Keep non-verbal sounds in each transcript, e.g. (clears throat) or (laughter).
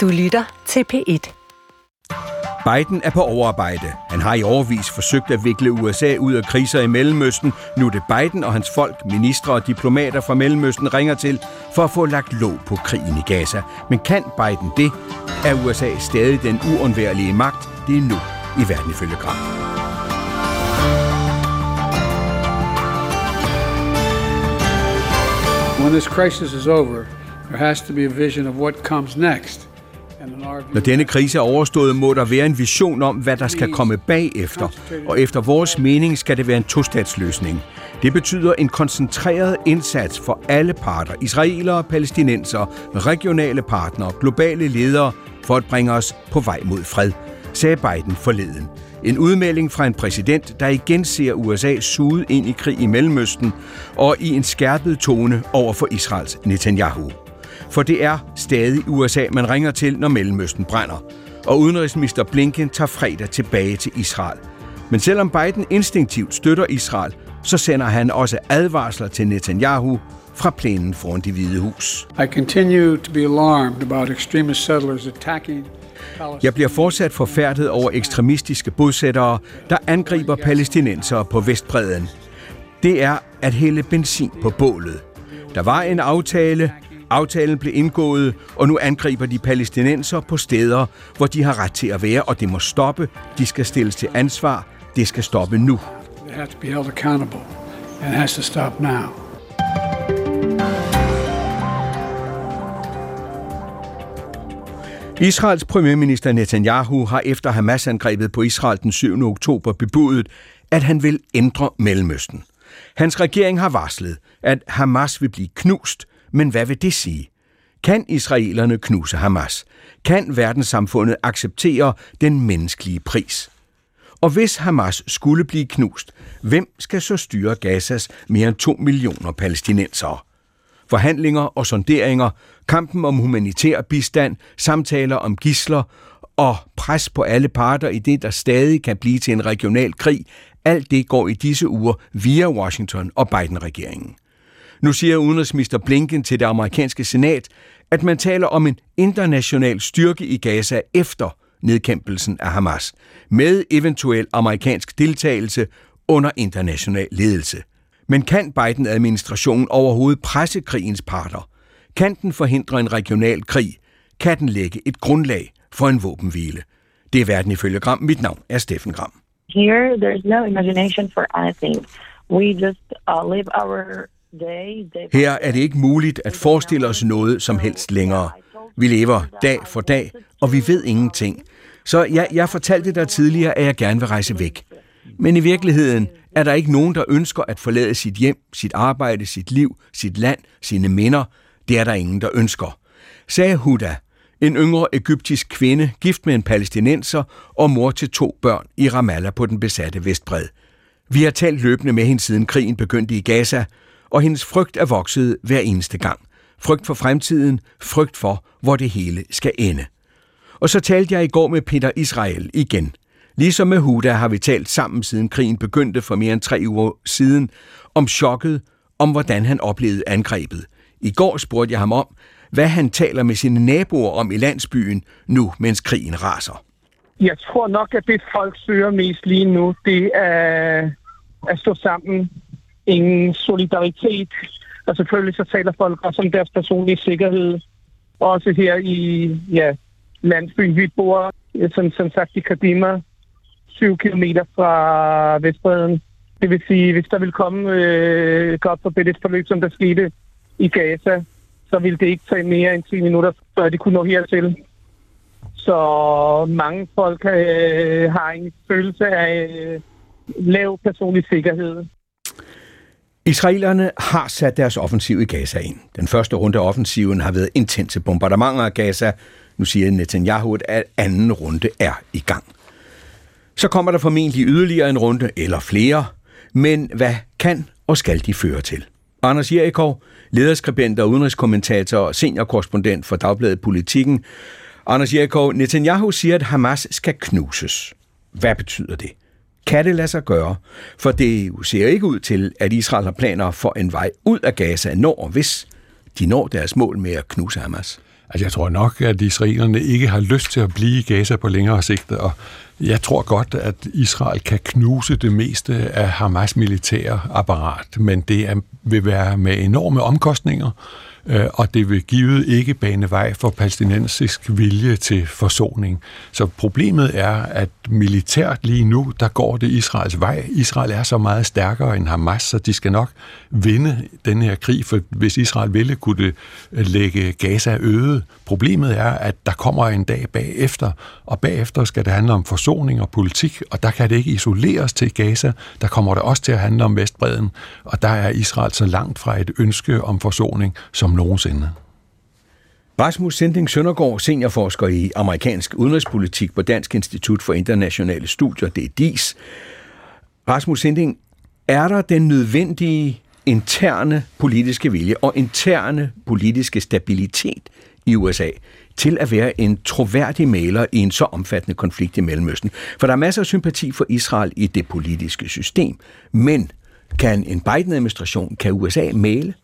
Du lytter til P1. Biden er på overarbejde. Han har i overvis forsøgt at vikle USA ud af kriser i Mellemøsten. Nu er det Biden og hans folk, ministre og diplomater fra Mellemøsten ringer til for at få lagt låg på krigen i Gaza. Men kan Biden det? Er USA stadig den uundværlige magt? Det er nu i verden ifølge Gram. When this crisis is over, there has to be a vision of what comes next. Når denne krise er overstået, må der være en vision om, hvad der skal komme bagefter. Og efter vores mening skal det være en tostatsløsning. Det betyder en koncentreret indsats for alle parter, israelere, palæstinenser, regionale partnere, globale ledere, for at bringe os på vej mod fred, sagde Biden forleden. En udmelding fra en præsident, der igen ser USA suget ind i krig i Mellemøsten og i en skærpet tone over for Israels Netanyahu. For det er stadig USA, man ringer til, når Mellemøsten brænder. Og udenrigsminister Blinken tager fredag tilbage til Israel. Men selvom Biden instinktivt støtter Israel, så sender han også advarsler til Netanyahu fra plænen foran det hvide hus. I continue to be alarmed about extremist settlers attacking jeg bliver fortsat forfærdet over ekstremistiske bosættere, der angriber palæstinensere på Vestbredden. Det er at hælde benzin på bålet. Der var en aftale, aftalen blev indgået, og nu angriber de palæstinenser på steder, hvor de har ret til at være, og det må stoppe. De skal stilles til ansvar. Det skal stoppe nu. They have to be held accountable, and has to stop now. Israels premierminister Netanyahu har efter Hamas-angrebet på Israel den 7. oktober bebudet, at han vil ændre Mellemøsten. Hans regering har varslet, at Hamas vil blive knust, men hvad vil det sige? Kan israelerne knuse Hamas? Kan verdenssamfundet acceptere den menneskelige pris? Og hvis Hamas skulle blive knust, hvem skal så styre Gazas mere end 2 millioner palæstinensere? Forhandlinger og sonderinger, kampen om humanitær bistand, samtaler om gisler og pres på alle parter i det, der stadig kan blive til en regional krig, alt det går i disse uger via Washington og Biden-regeringen. Nu siger udenrigsminister Blinken til det amerikanske senat, at man taler om en international styrke i Gaza efter nedkæmpelsen af Hamas, med eventuel amerikansk deltagelse under international ledelse. Men kan Biden-administrationen overhovedet presse krigens parter? Kan den forhindre en regional krig? Kan den lægge et grundlag for en våbenhvile? Det er verden ifølge Gram. Mit navn er Steffen Gram. Here, there's no imagination for anything. We just uh, live our her er det ikke muligt at forestille os noget som helst længere. Vi lever dag for dag, og vi ved ingenting. Så jeg, jeg fortalte dig tidligere, at jeg gerne vil rejse væk. Men i virkeligheden er der ikke nogen, der ønsker at forlade sit hjem, sit arbejde, sit liv, sit land, sine minder. Det er der ingen, der ønsker. Sagde Huda, en yngre egyptisk kvinde, gift med en palæstinenser og mor til to børn i Ramallah på den besatte Vestbred. Vi har talt løbende med hende siden krigen begyndte i Gaza, og hendes frygt er vokset hver eneste gang. Frygt for fremtiden, frygt for, hvor det hele skal ende. Og så talte jeg i går med Peter Israel igen. Ligesom med Huda har vi talt sammen siden krigen begyndte for mere end tre uger siden, om chokket, om hvordan han oplevede angrebet. I går spurgte jeg ham om, hvad han taler med sine naboer om i landsbyen nu, mens krigen raser. Jeg tror nok, at det folk søger mest lige nu, det er at stå sammen ingen solidaritet. Og selvfølgelig så taler folk også om deres personlige sikkerhed. Også her i ja, landsbyen, vi bor, som, som sagt i Kadima, 7 km fra Vestbreden. Det vil sige, hvis der vil komme øh, godt for et forløb, som der skete i Gaza, så ville det ikke tage mere end 10 minutter, før de kunne nå hertil. Så mange folk øh, har en følelse af øh, lav personlig sikkerhed. Israelerne har sat deres offensiv i Gaza ind. Den første runde af offensiven har været intense bombardementer af Gaza. Nu siger Netanyahu, at anden runde er i gang. Så kommer der formentlig yderligere en runde eller flere. Men hvad kan og skal de føre til? Anders Jerikov, lederskribent og udenrigskommentator og seniorkorrespondent for Dagbladet Politikken. Anders Jerikov, Netanyahu siger, at Hamas skal knuses. Hvad betyder det? Kan det lade sig gøre? For det ser ikke ud til, at Israel har planer for en vej ud af Gaza, når hvis de når deres mål med at knuse Hamas. Altså, jeg tror nok, at israelerne ikke har lyst til at blive i Gaza på længere sigt, og jeg tror godt, at Israel kan knuse det meste af Hamas militære apparat, men det er, vil være med enorme omkostninger, Øh, og det vil givet ikke bane vej for palæstinensisk vilje til forsoning. Så problemet er, at militært lige nu, der går det Israels vej. Israel er så meget stærkere end Hamas, så de skal nok vinde den her krig, for hvis Israel ville, kunne det lægge Gaza øde. Problemet er, at der kommer en dag bagefter, og bagefter skal det handle om forsoning og politik, og der kan det ikke isoleres til Gaza. Der kommer det også til at handle om Vestbreden, og der er Israel så langt fra et ønske om forsoning, som nogensinde. Rasmus Sending Søndergaard, seniorforsker i amerikansk udenrigspolitik på Dansk Institut for Internationale Studier, det er DIS. Rasmus Sending, er der den nødvendige interne politiske vilje og interne politiske stabilitet i USA til at være en troværdig maler i en så omfattende konflikt i Mellemøsten? For der er masser af sympati for Israel i det politiske system, men kan en Biden-administration, kan USA male?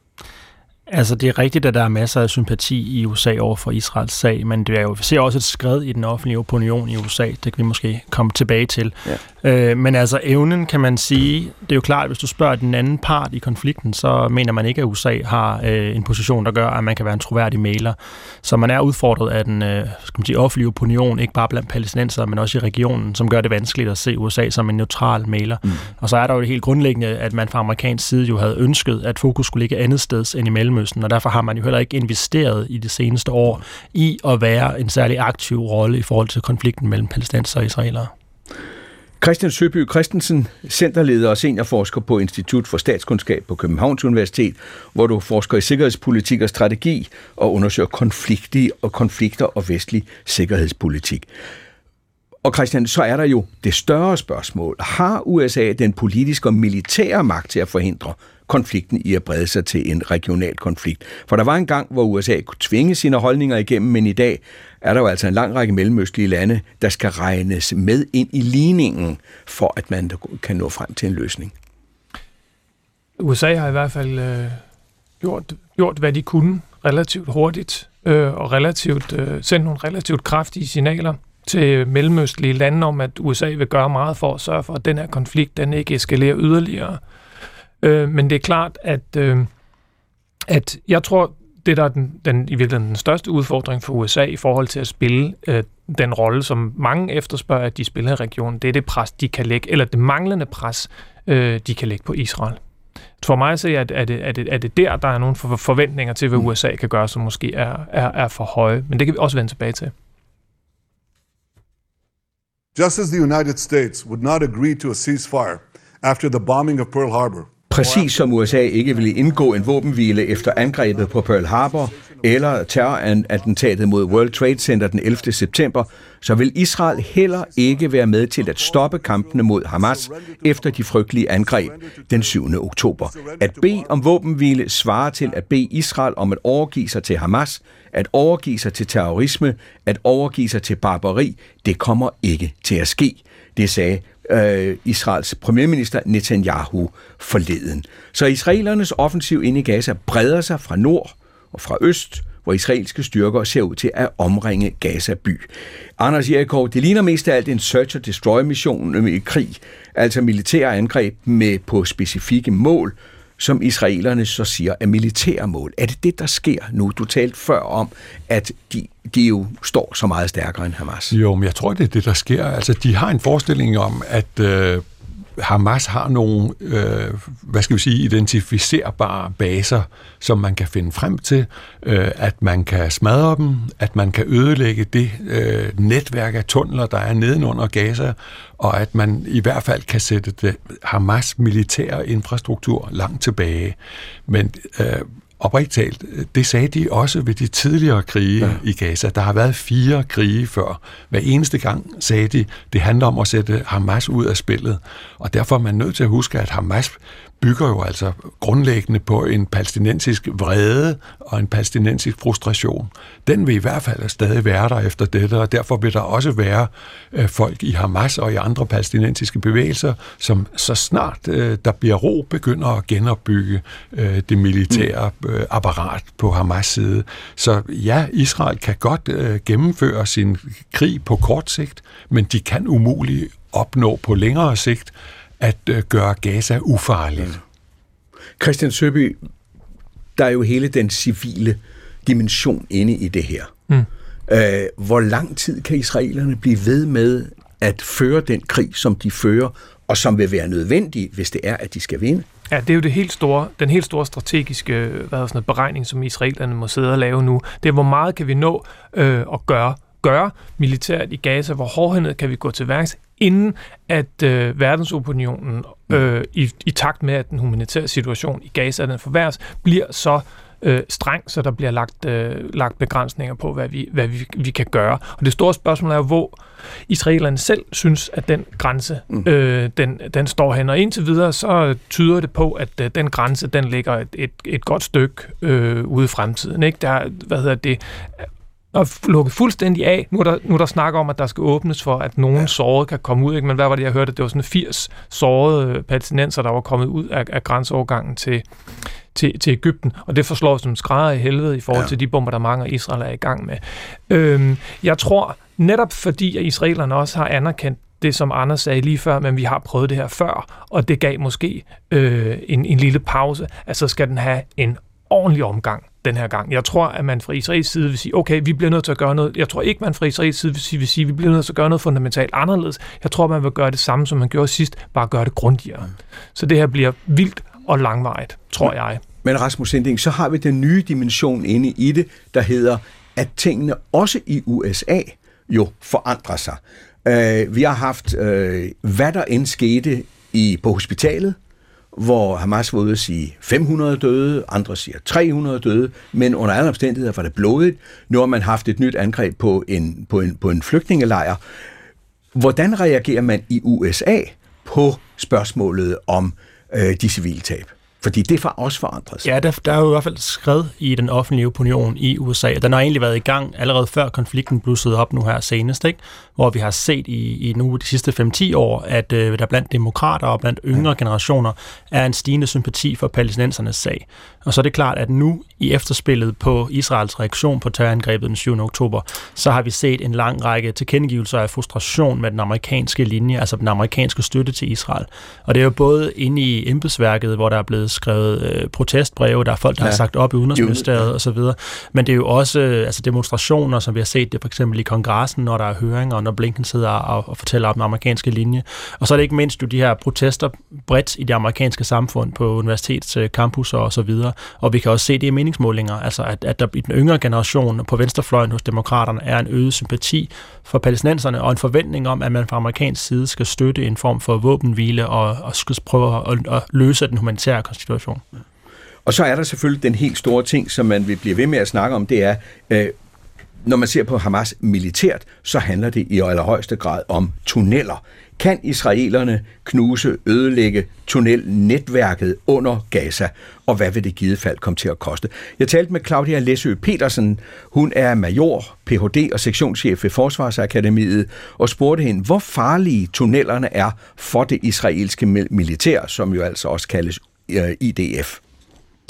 Altså, det er rigtigt, at der er masser af sympati i USA over for Israels sag, men det er jo, vi ser også et skred i den offentlige opinion i USA. Det kan vi måske komme tilbage til. Ja. Øh, men altså, evnen kan man sige, det er jo klart, at hvis du spørger den anden part i konflikten, så mener man ikke, at USA har øh, en position, der gør, at man kan være en troværdig maler. Så man er udfordret af den øh, skal man sige, offentlige opinion, ikke bare blandt palæstinenser, men også i regionen, som gør det vanskeligt at se USA som en neutral maler. Mm. Og så er der jo det helt grundlæggende, at man fra amerikansk side jo havde ønsket, at fokus skulle ligge andet sted end i Mellemøsten, og derfor har man jo heller ikke investeret i de seneste år i at være en særlig aktiv rolle i forhold til konflikten mellem palæstinenser og israelere. Christian Søby Christensen, centerleder og seniorforsker på Institut for Statskundskab på Københavns Universitet, hvor du forsker i sikkerhedspolitik og strategi og undersøger konflikter og konflikter og vestlig sikkerhedspolitik. Og Christian, så er der jo det større spørgsmål. Har USA den politiske og militære magt til at forhindre konflikten i at brede sig til en regional konflikt. For der var en gang, hvor USA kunne tvinge sine holdninger igennem, men i dag er der jo altså en lang række mellemøstlige lande, der skal regnes med ind i ligningen, for at man kan nå frem til en løsning. USA har i hvert fald øh, gjort, gjort, hvad de kunne relativt hurtigt, øh, og relativt, øh, sendt nogle relativt kraftige signaler til mellemøstlige lande om, at USA vil gøre meget for at sørge for, at den her konflikt den ikke eskalerer yderligere. Øh, men det er klart, at, øh, at jeg tror, det der er den, den, i virkeligheden den største udfordring for USA i forhold til at spille øh, den rolle, som mange efterspørger, at de spiller i regionen, det er det pres, de kan lægge, eller det manglende pres, øh, de kan lægge på Israel. For mig at se, at, er, det, er, det, er det der, der er nogle forventninger til, hvad mm. USA kan gøre, som måske er, er, er for høje. Men det kan vi også vende tilbage til. Just as the United States would not agree to a ceasefire after the bombing of Pearl Harbor, Præcis som USA ikke ville indgå en våbenhvile efter angrebet på Pearl Harbor eller terrorattentatet mod World Trade Center den 11. september, så vil Israel heller ikke være med til at stoppe kampene mod Hamas efter de frygtelige angreb den 7. oktober. At bede om våbenhvile svarer til at bede Israel om at overgive sig til Hamas, at overgive sig til terrorisme, at overgive sig til barbari. Det kommer ikke til at ske. Det sagde øh, Israels premierminister Netanyahu forleden. Så israelernes offensiv ind i Gaza breder sig fra nord og fra øst, hvor israelske styrker ser ud til at omringe Gaza by. Anders Jerikov, det ligner mest af alt en search and destroy mission i krig, altså militære angreb med på specifikke mål, som israelerne så siger er militære mål. Er det det, der sker nu? Du talte før om, at de, de jo står så meget stærkere end Hamas. Jo, men jeg tror, det er det, der sker. Altså, de har en forestilling om, at øh, Hamas har nogle, øh, hvad skal vi sige, identificerbare baser, som man kan finde frem til, øh, at man kan smadre dem, at man kan ødelægge det øh, netværk af tunneler, der er nedenunder Gaza, og at man i hvert fald kan sætte det Hamas militære infrastruktur langt tilbage. Men øh, oprigtigt talt, det sagde de også ved de tidligere krige ja. i Gaza. Der har været fire krige før. Hver eneste gang sagde de, det handler om at sætte Hamas ud af spillet. Og derfor er man nødt til at huske, at Hamas bygger jo altså grundlæggende på en palæstinensisk vrede og en palæstinensisk frustration. Den vil i hvert fald stadig være der efter dette, og derfor vil der også være øh, folk i Hamas og i andre palæstinensiske bevægelser, som så snart øh, der bliver ro, begynder at genopbygge øh, det militære øh, apparat på Hamas side. Så ja, Israel kan godt øh, gennemføre sin krig på kort sigt, men de kan umuligt opnå på længere sigt at øh, gøre Gaza ufarligt. Christian Søby, der er jo hele den civile dimension inde i det her. Mm. Øh, hvor lang tid kan israelerne blive ved med at føre den krig, som de fører, og som vil være nødvendig, hvis det er, at de skal vinde? Ja, det er jo det helt store, den helt store strategiske hvad sådan noget, beregning, som israelerne må sidde og lave nu. Det er, hvor meget kan vi nå øh, at gøre gøre militært i Gaza, hvor hårdhændet kan vi gå til værks, inden at øh, verdensopinionen, øh, i, i takt med, at den humanitære situation i Gaza den forværres, bliver så øh, streng, så der bliver lagt, øh, lagt begrænsninger på, hvad, vi, hvad vi, vi kan gøre. Og det store spørgsmål er, hvor israelerne selv synes, at den grænse, mm. øh, den, den står hen. Og indtil videre, så tyder det på, at øh, den grænse, den ligger et, et, et godt stykke øh, ude i fremtiden. Ikke? Der, hvad hedder det, at lukke fuldstændig af. Nu er, der, nu er der snak om, at der skal åbnes for, at nogen ja. sårede kan komme ud. Ikke? Men hvad var det, jeg hørte? Det var sådan 80 sårede palæstinenser, der var kommet ud af, af grænseovergangen til, til, til Ægypten. Og det forslår som skrædder i helvede i forhold ja. til de bombardementer, Israel er i gang med. Øhm, jeg tror, netop fordi at israelerne også har anerkendt det, som Anders sagde lige før, men vi har prøvet det her før, og det gav måske øh, en, en lille pause, at så skal den have en ordentlig omgang den her gang. Jeg tror, at man fra Israels side vil sige, okay, vi bliver nødt til at gøre noget. Jeg tror ikke, man fra Israels side vil sige, vil sige vi bliver nødt til at gøre noget fundamentalt anderledes. Jeg tror, man vil gøre det samme, som man gjorde sidst, bare gøre det grundigere. Så det her bliver vildt og langvarigt, tror jeg. Men Rasmus Sinding, så har vi den nye dimension inde i det, der hedder, at tingene også i USA jo forandrer sig. Uh, vi har haft, uh, hvad der end skete i, på hospitalet, hvor Hamas var ude at sige 500 døde, andre siger 300 døde, men under alle omstændigheder var det blodigt. Nu har man haft et nyt angreb på en, på en, på en flygtningelejr. Hvordan reagerer man i USA på spørgsmålet om øh, de civile tab? Fordi det har også forandret sig. Ja, der, der er jo i hvert fald skrevet i den offentlige opinion i USA. Den har egentlig været i gang allerede før konflikten blussede op nu her senest, ikke? hvor vi har set i, i nu de sidste 5-10 år, at øh, der blandt demokrater og blandt yngre generationer er en stigende sympati for palæstinensernes sag. Og så er det klart, at nu i efterspillet på Israels reaktion på terrorangrebet den 7. oktober, så har vi set en lang række tilkendegivelser af frustration med den amerikanske linje, altså den amerikanske støtte til Israel. Og det er jo både inde i embedsværket, hvor der er blevet skrevet øh, protestbreve, der er folk, der ja. har sagt op i Udenrigsministeriet osv., men det er jo også øh, altså demonstrationer, som vi har set det for eksempel i kongressen, når der er høringer, når Blinken sidder og, og fortæller om den amerikanske linje. Og så er det ikke mindst jo de her protester bredt i det amerikanske samfund på universitets campus og så videre. Og vi kan også se det i meningsmålinger, altså at, at der i den yngre generation på venstrefløjen hos demokraterne er en øget sympati for palæstinenserne og en forventning om, at man fra amerikansk side skal støtte en form for våbenhvile og, og skal prøve at, at løse den humanitære situation. Og så er der selvfølgelig den helt store ting, som man vil blive ved med at snakke om, det er, øh, når man ser på Hamas militært, så handler det i allerhøjeste grad om tunneller. Kan israelerne knuse, ødelægge tunnelnetværket under Gaza, og hvad vil det givet fald komme til at koste? Jeg talte med Claudia Læsø Petersen. Hun er major, Ph.D. og sektionschef ved Forsvarsakademiet, og spurgte hende, hvor farlige tunnellerne er for det israelske militær, som jo altså også kaldes øh, IDF.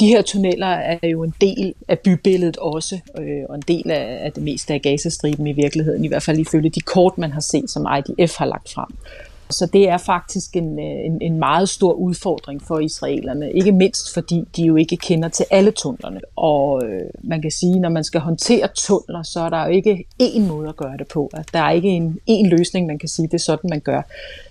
De her tunneller er jo en del af bybilledet også, øh, og en del af, af det meste af Gazastriben i virkeligheden, i hvert fald ifølge de kort, man har set, som IDF har lagt frem. Så det er faktisk en, øh, en, en meget stor udfordring for israelerne, ikke mindst fordi de jo ikke kender til alle tunnelerne. Og øh, man kan sige, når man skal håndtere tunneler, så er der jo ikke én måde at gøre det på. Der er ikke en én løsning, man kan sige, det er sådan, man gør.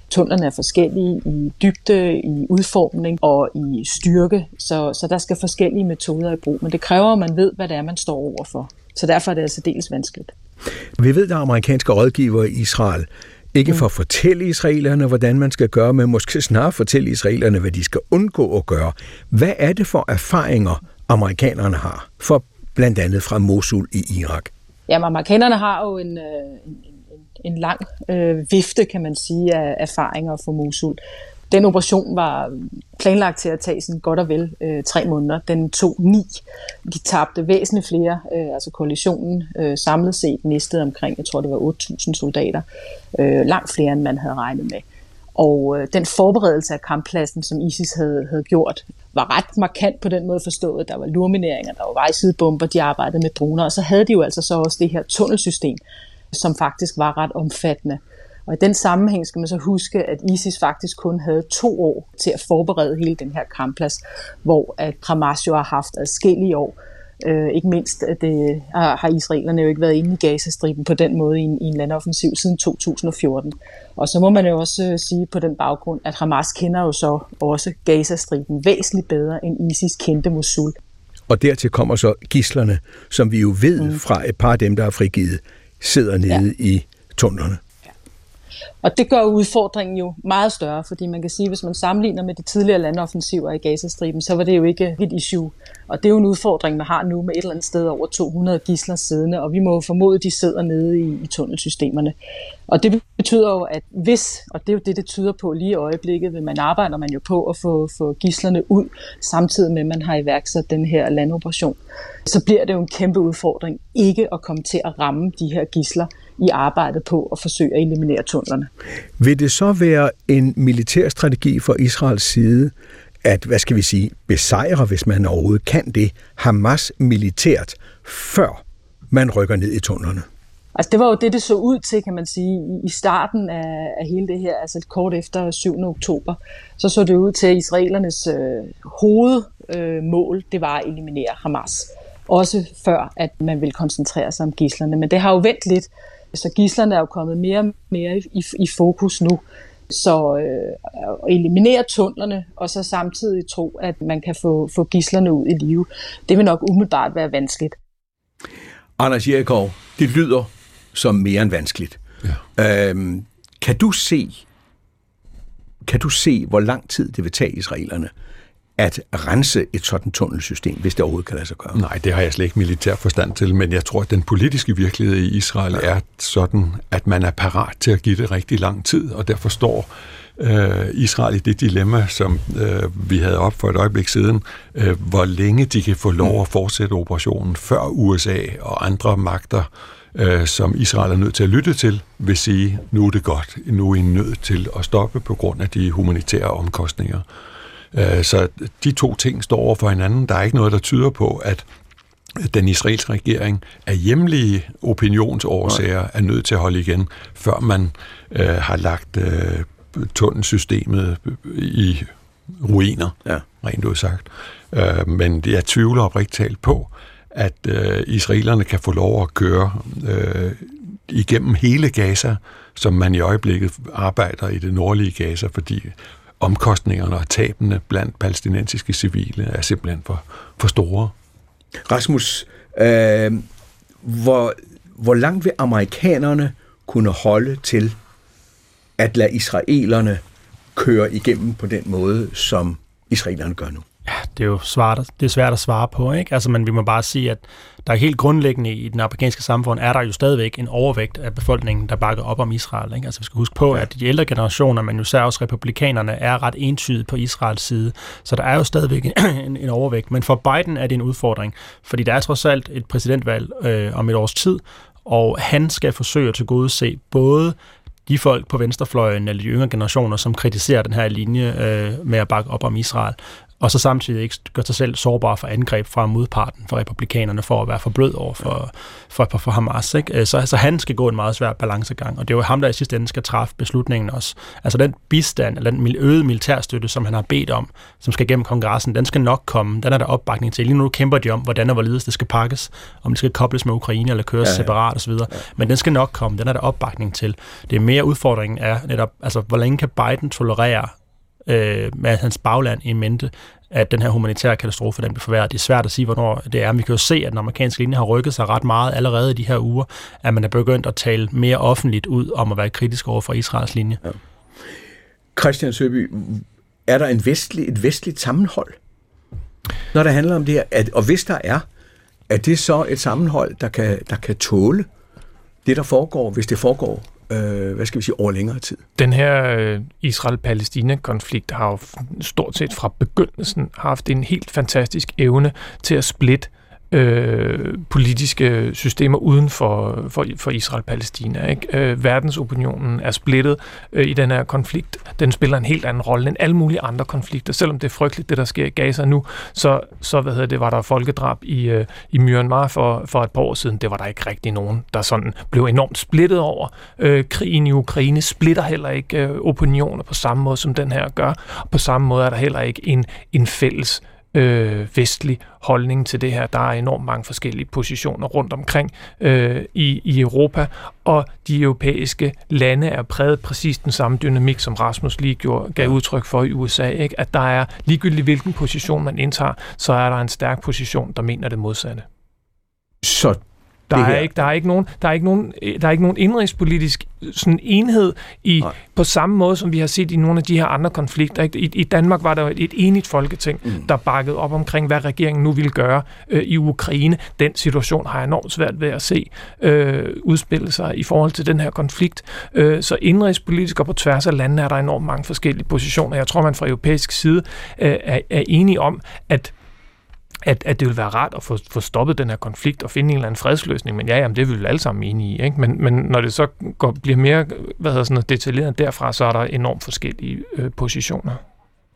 Tunnelerne er forskellige i dybde, i udformning og i styrke, så, så der skal forskellige metoder i brug. Men det kræver, at man ved, hvad det er, man står overfor. Så derfor er det altså dels vanskeligt. Vi ved, at der er amerikanske rådgivere i Israel, ikke for at fortælle israelerne, hvordan man skal gøre, men måske snarere fortælle israelerne, hvad de skal undgå at gøre. Hvad er det for erfaringer, amerikanerne har, for blandt andet fra Mosul i Irak? Jamen, amerikanerne har jo en, en, en lang øh, vifte, kan man sige, af erfaringer fra Mosul. Den operation var planlagt til at tage sådan godt og vel øh, tre måneder. Den tog ni. De tabte væsentligt flere, øh, altså koalitionen øh, samlet set mistede omkring, jeg tror det var 8.000 soldater. Øh, langt flere, end man havde regnet med. Og øh, den forberedelse af kamppladsen, som ISIS havde, havde gjort, var ret markant på den måde forstået. Der var lurmineringer, der var vejsidebomber, de arbejdede med droner, og så havde de jo altså så også det her tunnelsystem, som faktisk var ret omfattende. Og i den sammenhæng skal man så huske, at ISIS faktisk kun havde to år til at forberede hele den her kampplads, hvor at Hamas jo har haft adskillige år. Øh, ikke mindst at det, har, israelerne jo ikke været inde i Gazastriben på den måde i en, i en landoffensiv siden 2014. Og så må man jo også øh, sige på den baggrund, at Hamas kender jo så også Gazastriben væsentligt bedre end ISIS kendte Mosul. Og dertil kommer så gislerne, som vi jo ved mm. fra et par af dem, der er frigivet, sidder nede ja. i tunnelerne. Og det gør udfordringen jo meget større, fordi man kan sige, at hvis man sammenligner med de tidligere landoffensiver i Gazastriben, så var det jo ikke et issue. Og det er jo en udfordring, man har nu med et eller andet sted over 200 gisler siddende, og vi må jo formode, at de sidder nede i, i tunnelsystemerne. Og det betyder jo, at hvis, og det er jo det, det tyder på lige i øjeblikket, vil man arbejder man jo på at få, få gislerne ud, samtidig med, at man har iværksat den her landoperation. Så bliver det jo en kæmpe udfordring ikke at komme til at ramme de her gisler i arbejdet på at forsøge at eliminere tunnelerne. Vil det så være en militær strategi fra Israels side, at, hvad skal vi sige, besejre, hvis man overhovedet kan det, Hamas militært, før man rykker ned i tunnelerne? Altså det var jo det, det så ud til, kan man sige, i starten af, af hele det her, altså kort efter 7. oktober, så så det ud til, at israelernes øh, hovedmål, øh, det var at eliminere Hamas. Også før, at man ville koncentrere sig om gislerne. Men det har jo vendt lidt, så gislerne er jo kommet mere og mere i, i fokus nu. Så øh, eliminere tunnelerne, og så samtidig tro, at man kan få, få gislerne ud i live, det vil nok umiddelbart være vanskeligt. Anders Jerikov, det lyder som mere end vanskeligt. Ja. Øhm, kan du se, kan du se, hvor lang tid det vil tage israelerne at rense et sådan tunnelsystem, hvis det overhovedet kan lade sig gøre? Nej, det har jeg slet ikke militær forstand til, men jeg tror, at den politiske virkelighed i Israel ja. er sådan, at man er parat til at give det rigtig lang tid, og derfor står øh, Israel i det dilemma, som øh, vi havde op for et øjeblik siden, øh, hvor længe de kan få lov at fortsætte operationen, før USA og andre magter øh, som Israel er nødt til at lytte til, vil sige, nu er det godt, nu er I nødt til at stoppe på grund af de humanitære omkostninger. Øh, så de to ting står over for hinanden. Der er ikke noget, der tyder på, at den israelske regering af hjemlige opinionsårsager er nødt til at holde igen, før man øh, har lagt øh, tunnelsystemet i ruiner, ja. rent udsagt. Øh, men jeg tvivler oprigtigt talt på, at øh, israelerne kan få lov at køre øh, igennem hele Gaza, som man i øjeblikket arbejder i det nordlige Gaza, fordi omkostningerne og tabene blandt palæstinensiske civile er simpelthen for, for store. Rasmus, øh, hvor, hvor langt vil amerikanerne kunne holde til at lade israelerne køre igennem på den måde, som israelerne gør nu? Ja, det er jo svært, det er svært at svare på, ikke? Altså, men vi må bare sige, at der er helt grundlæggende i den amerikanske samfund, er der jo stadigvæk en overvægt af befolkningen, der bakker op om Israel. Ikke? Altså, vi skal huske på, ja. at de ældre generationer, men jo især også republikanerne, er ret entydigt på Israels side. Så der er jo stadigvæk en, (clears throat) en overvægt. Men for Biden er det en udfordring, fordi der er trods alt et præsidentvalg øh, om et års tid, og han skal forsøge at tilgodese både de folk på venstrefløjen eller de yngre generationer, som kritiserer den her linje øh, med at bakke op om Israel, og så samtidig ikke gør sig selv sårbar for angreb fra modparten, for republikanerne, for at være for blød over for, for, for, for Hamas. Ikke? Så, så han skal gå en meget svær balancegang, og det er jo ham, der i sidste ende skal træffe beslutningen også. Altså den bistand, eller den øgede militærstøtte, som han har bedt om, som skal gennem kongressen, den skal nok komme. Den er der opbakning til. Lige nu kæmper de om, hvordan og hvorledes det skal pakkes, om det skal kobles med Ukraine eller køres ja, ja. separat osv. Ja. Men den skal nok komme. Den er der opbakning til. Det er mere udfordringen er netop, altså hvor længe kan Biden tolerere øh, med hans bagland i mente, at den her humanitære katastrofe den bliver forværret. Det er svært at sige, hvornår det er. Men vi kan jo se, at den amerikanske linje har rykket sig ret meget allerede i de her uger, at man er begyndt at tale mere offentligt ud om at være kritisk over for Israels linje. Ja. Christian Søby, er der en vestlig, et vestligt sammenhold, når det handler om det her? At, og hvis der er, er det så et sammenhold, der kan, der kan tåle det, der foregår, hvis det foregår øh, hvad skal vi sige, over længere tid. Den her øh, Israel-Palæstina-konflikt har jo stort set fra begyndelsen haft en helt fantastisk evne til at splitte øh, Øh, politiske systemer uden for, for, for Israel-Palæstina. Ikke? Øh, verdensopinionen er splittet øh, i den her konflikt. Den spiller en helt anden rolle end alle mulige andre konflikter. Selvom det er frygteligt, det der sker i Gaza nu, så, så hvad hedder det, var der folkedrab i, øh, i Myanmar for, for et par år siden. Det var der ikke rigtig nogen, der sådan blev enormt splittet over. Øh, krigen i Ukraine splitter heller ikke øh, opinioner på samme måde, som den her gør. Og på samme måde er der heller ikke en, en fælles øh, vestlig holdning til det her. Der er enormt mange forskellige positioner rundt omkring øh, i, i Europa, og de europæiske lande er præget præcis den samme dynamik, som Rasmus lige gjorde, gav udtryk for i USA. Ikke? At der er ligegyldigt hvilken position man indtager, så er der en stærk position, der mener det modsatte. Så der er, ikke, der, er ikke nogen, der, er ikke nogen, der er ikke nogen indrigspolitisk sådan enhed i, på samme måde, som vi har set i nogle af de her andre konflikter. Ikke? I, I Danmark var der et, et enigt folketing, mm. der bakkede op omkring, hvad regeringen nu ville gøre øh, i Ukraine. Den situation har jeg enormt svært ved at se øh, udspille sig i forhold til den her konflikt. Øh, så indrigspolitisk og på tværs af landene er der enormt mange forskellige positioner. Jeg tror, man fra europæisk side øh, er, er enige om, at at, at det ville være rart at få, få stoppet den her konflikt og finde en eller anden fredsløsning. Men ja, jamen, det er vi jo alle sammen enige i. Ikke? Men, men når det så går, bliver mere hvad hedder sådan noget, detaljeret derfra, så er der enormt forskellige øh, positioner.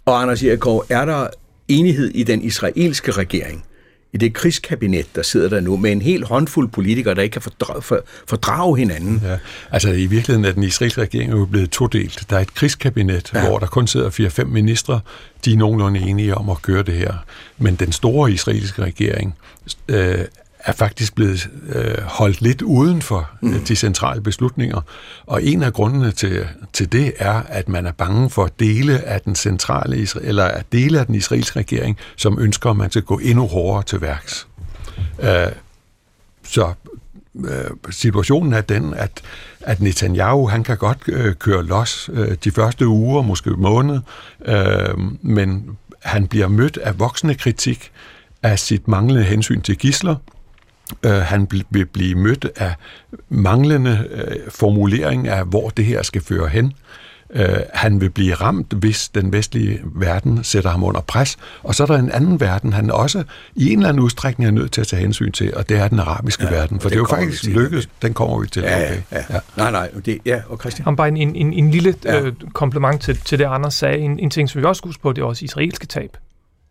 Og Anders Jerkov, er der enighed i den israelske regering i det krigskabinet, der sidder der nu, med en helt håndfuld politikere, der ikke kan fordra- for, fordrage hinanden. Ja, altså i virkeligheden er den israelske regering jo blevet todelt. Der er et krigskabinet, ja. hvor der kun sidder 4-5 ministre. De er nogenlunde enige om at gøre det her. Men den store israelske regering øh, er faktisk blevet øh, holdt lidt uden for mm. de centrale beslutninger. Og en af grundene til, til det er, at man er bange for dele af den centrale eller at dele af den israelske regering, som ønsker, at man skal gå endnu hårdere til værks. Øh, så øh, situationen er den, at, at Netanyahu han kan godt øh, køre los øh, de første uger, måske måned, øh, men han bliver mødt af voksende kritik af sit manglende hensyn til gisler, Øh, han vil blive mødt af manglende øh, formulering af, hvor det her skal føre hen. Øh, han vil blive ramt, hvis den vestlige verden sætter ham under pres. Og så er der en anden verden, han også i en eller anden udstrækning er nødt til at tage hensyn til, og det er den arabiske ja, verden. For det, er jo faktisk lykkedes. Den kommer vi til. Ja, okay. ja, ja. Nej, nej. Det, ja, og Christian? Om bare en, en, en lille ja. øh, kompliment til, til det, Anders sagde. En, en ting, som vi også skal huske på, det er også israelske tab.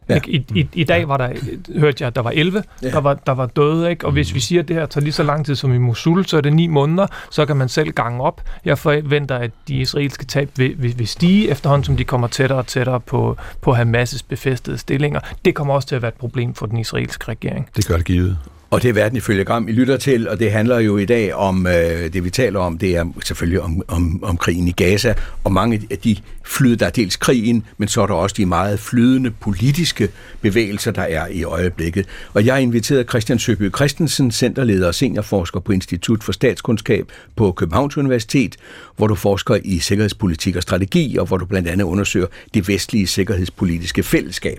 Ja. I, i, I dag var der, hørte jeg, at der var 11, ja. der, var, der var døde, ikke? og hvis vi siger, at det her tager lige så lang tid som i Mosul, så er det ni måneder, så kan man selv gange op. Jeg forventer, at de israelske tab vil, vil, vil stige efterhånden, som de kommer tættere og tættere på, på Hamas' befæstede stillinger. Det kommer også til at være et problem for den israelske regering. Det gør det givet. Og det er Verden ifølge Gram, I lytter til, og det handler jo i dag om, øh, det vi taler om, det er selvfølgelig om, om, om krigen i Gaza, og mange af de flyde, der er dels krigen, men så er der også de meget flydende politiske bevægelser, der er i øjeblikket. Og jeg har inviteret Christian Søby Christensen, centerleder og seniorforsker på Institut for Statskundskab på Københavns Universitet, hvor du forsker i sikkerhedspolitik og strategi, og hvor du blandt andet undersøger det vestlige sikkerhedspolitiske fællesskab.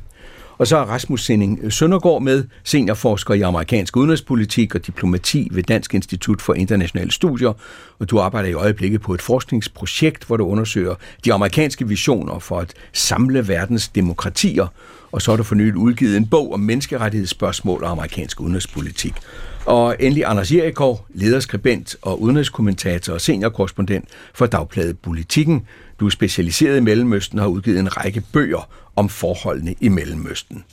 Og så er Rasmus Sinding Søndergaard med, seniorforsker i amerikansk udenrigspolitik og diplomati ved Dansk Institut for Internationale Studier. Og du arbejder i øjeblikket på et forskningsprojekt, hvor du undersøger de amerikanske visioner for at samle verdens demokratier. Og så har du for nylig udgivet en bog om menneskerettighedsspørgsmål og amerikansk udenrigspolitik. Og endelig Anders Jerikov, lederskribent og udenrigskommentator og seniorkorrespondent for Dagbladet Politikken. Du er specialiseret i Mellemøsten og har udgivet en række bøger om forholdene i Mellemøsten.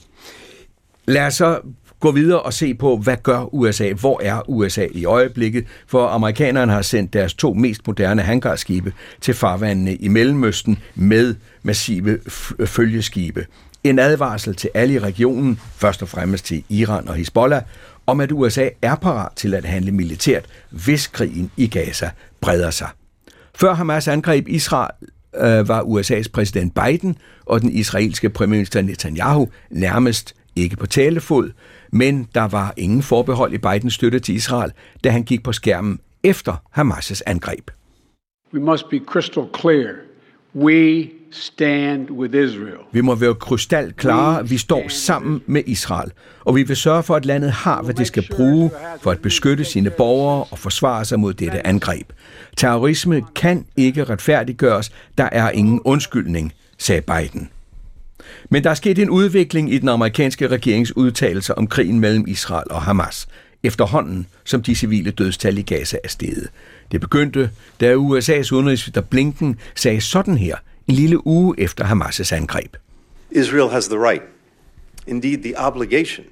Lad os så gå videre og se på, hvad gør USA? Hvor er USA i øjeblikket? For amerikanerne har sendt deres to mest moderne hangarskibe til farvandene i Mellemøsten med massive følgeskibe. En advarsel til alle i regionen, først og fremmest til Iran og Hezbollah, om at USA er parat til at handle militært, hvis krigen i Gaza breder sig. Før Hamas angreb Israel, øh, var USA's præsident Biden og den israelske premierminister Netanyahu nærmest ikke på talefod, men der var ingen forbehold i Bidens støtte til Israel, da han gik på skærmen efter Hamas' angreb. We must be crystal clear. We stand with Israel. Vi må være krystal klare. Vi står sammen med Israel. Og vi vil sørge for, at landet har, hvad det skal bruge for at beskytte sine borgere og forsvare sig mod dette angreb. Terrorisme kan ikke retfærdiggøres. Der er ingen undskyldning, sagde Biden. Men der er sket en udvikling i den amerikanske regerings udtalelser om krigen mellem Israel og Hamas, efterhånden som de civile dødstal i Gaza er steget. Det begyndte, da USA's udenrigsminister Blinken sagde sådan her en lille uge efter Hamas' angreb. Israel has the right, indeed the obligation,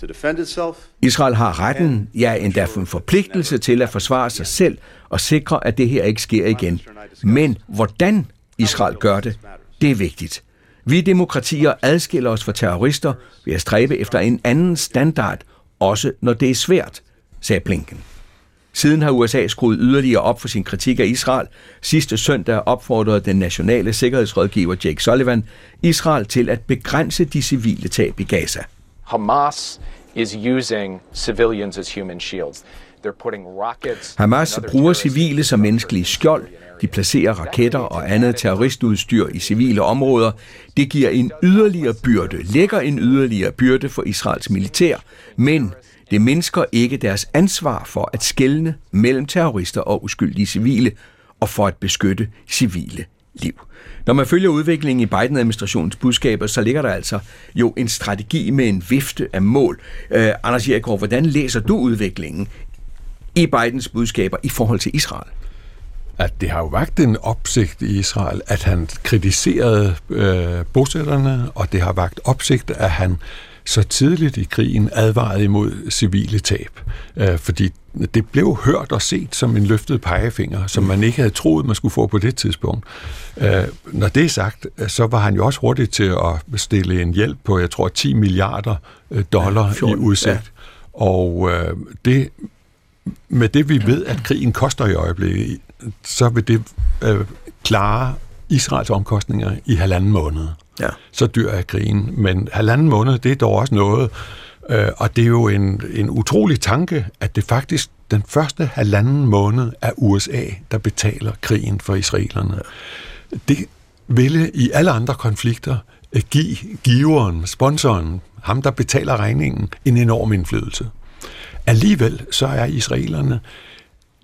to defend itself. Israel har retten, ja endda en forpligtelse til at forsvare sig selv og sikre, at det her ikke sker igen. Men hvordan Israel gør det, det er vigtigt. Vi demokratier adskiller os fra terrorister ved at stræbe efter en anden standard, også når det er svært, sagde Blinken. Siden har USA skruet yderligere op for sin kritik af Israel. Sidste søndag opfordrede den nationale sikkerhedsrådgiver Jake Sullivan Israel til at begrænse de civile tab i Gaza. Hamas is using civilians as human shields. Hamas bruger civile som menneskelige skjold. De placerer raketter og andet terroristudstyr i civile områder. Det giver en yderligere byrde, lægger en yderligere byrde for Israels militær, men det mindsker ikke deres ansvar for at skelne mellem terrorister og uskyldige civile, og for at beskytte civile liv. Når man følger udviklingen i Biden-administrationens budskaber, så ligger der altså jo en strategi med en vifte af mål. Uh, Anders Jerikov, hvordan læser du udviklingen i Bidens budskaber i forhold til Israel? at det har jo vagt en opsigt i Israel, at han kritiserede øh, bosætterne, og det har vagt opsigt, at han så tidligt i krigen advarede imod civile tab. Øh, fordi det blev hørt og set som en løftet pegefinger, som man ikke havde troet, man skulle få på det tidspunkt. Øh, når det er sagt, så var han jo også hurtig til at stille en hjælp på, jeg tror, 10 milliarder øh, dollar ja, 14, i udsigt. Ja. Og øh, det, med det vi ved, at krigen koster i øjeblikket, så vil det øh, klare Israels omkostninger i halvanden måned. Ja. Så dyr er krigen. Men halvanden måned, det er dog også noget. Øh, og det er jo en, en utrolig tanke, at det faktisk den første halvanden måned er USA, der betaler krigen for israelerne. Det ville i alle andre konflikter øh, give giveren, sponsoren, ham der betaler regningen, en enorm indflydelse. Alligevel så er israelerne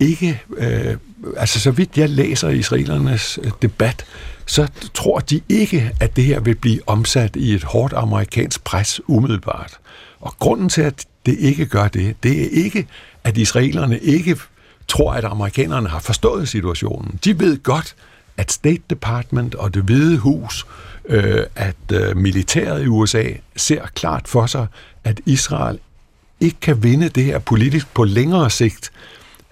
ikke, øh, altså så vidt jeg læser israelernes øh, debat, så tror de ikke, at det her vil blive omsat i et hårdt amerikansk pres umiddelbart. Og grunden til, at det ikke gør det, det er ikke, at israelerne ikke tror, at amerikanerne har forstået situationen. De ved godt, at State Department og det hvide hus, øh, at øh, militæret i USA ser klart for sig, at Israel ikke kan vinde det her politisk på længere sigt,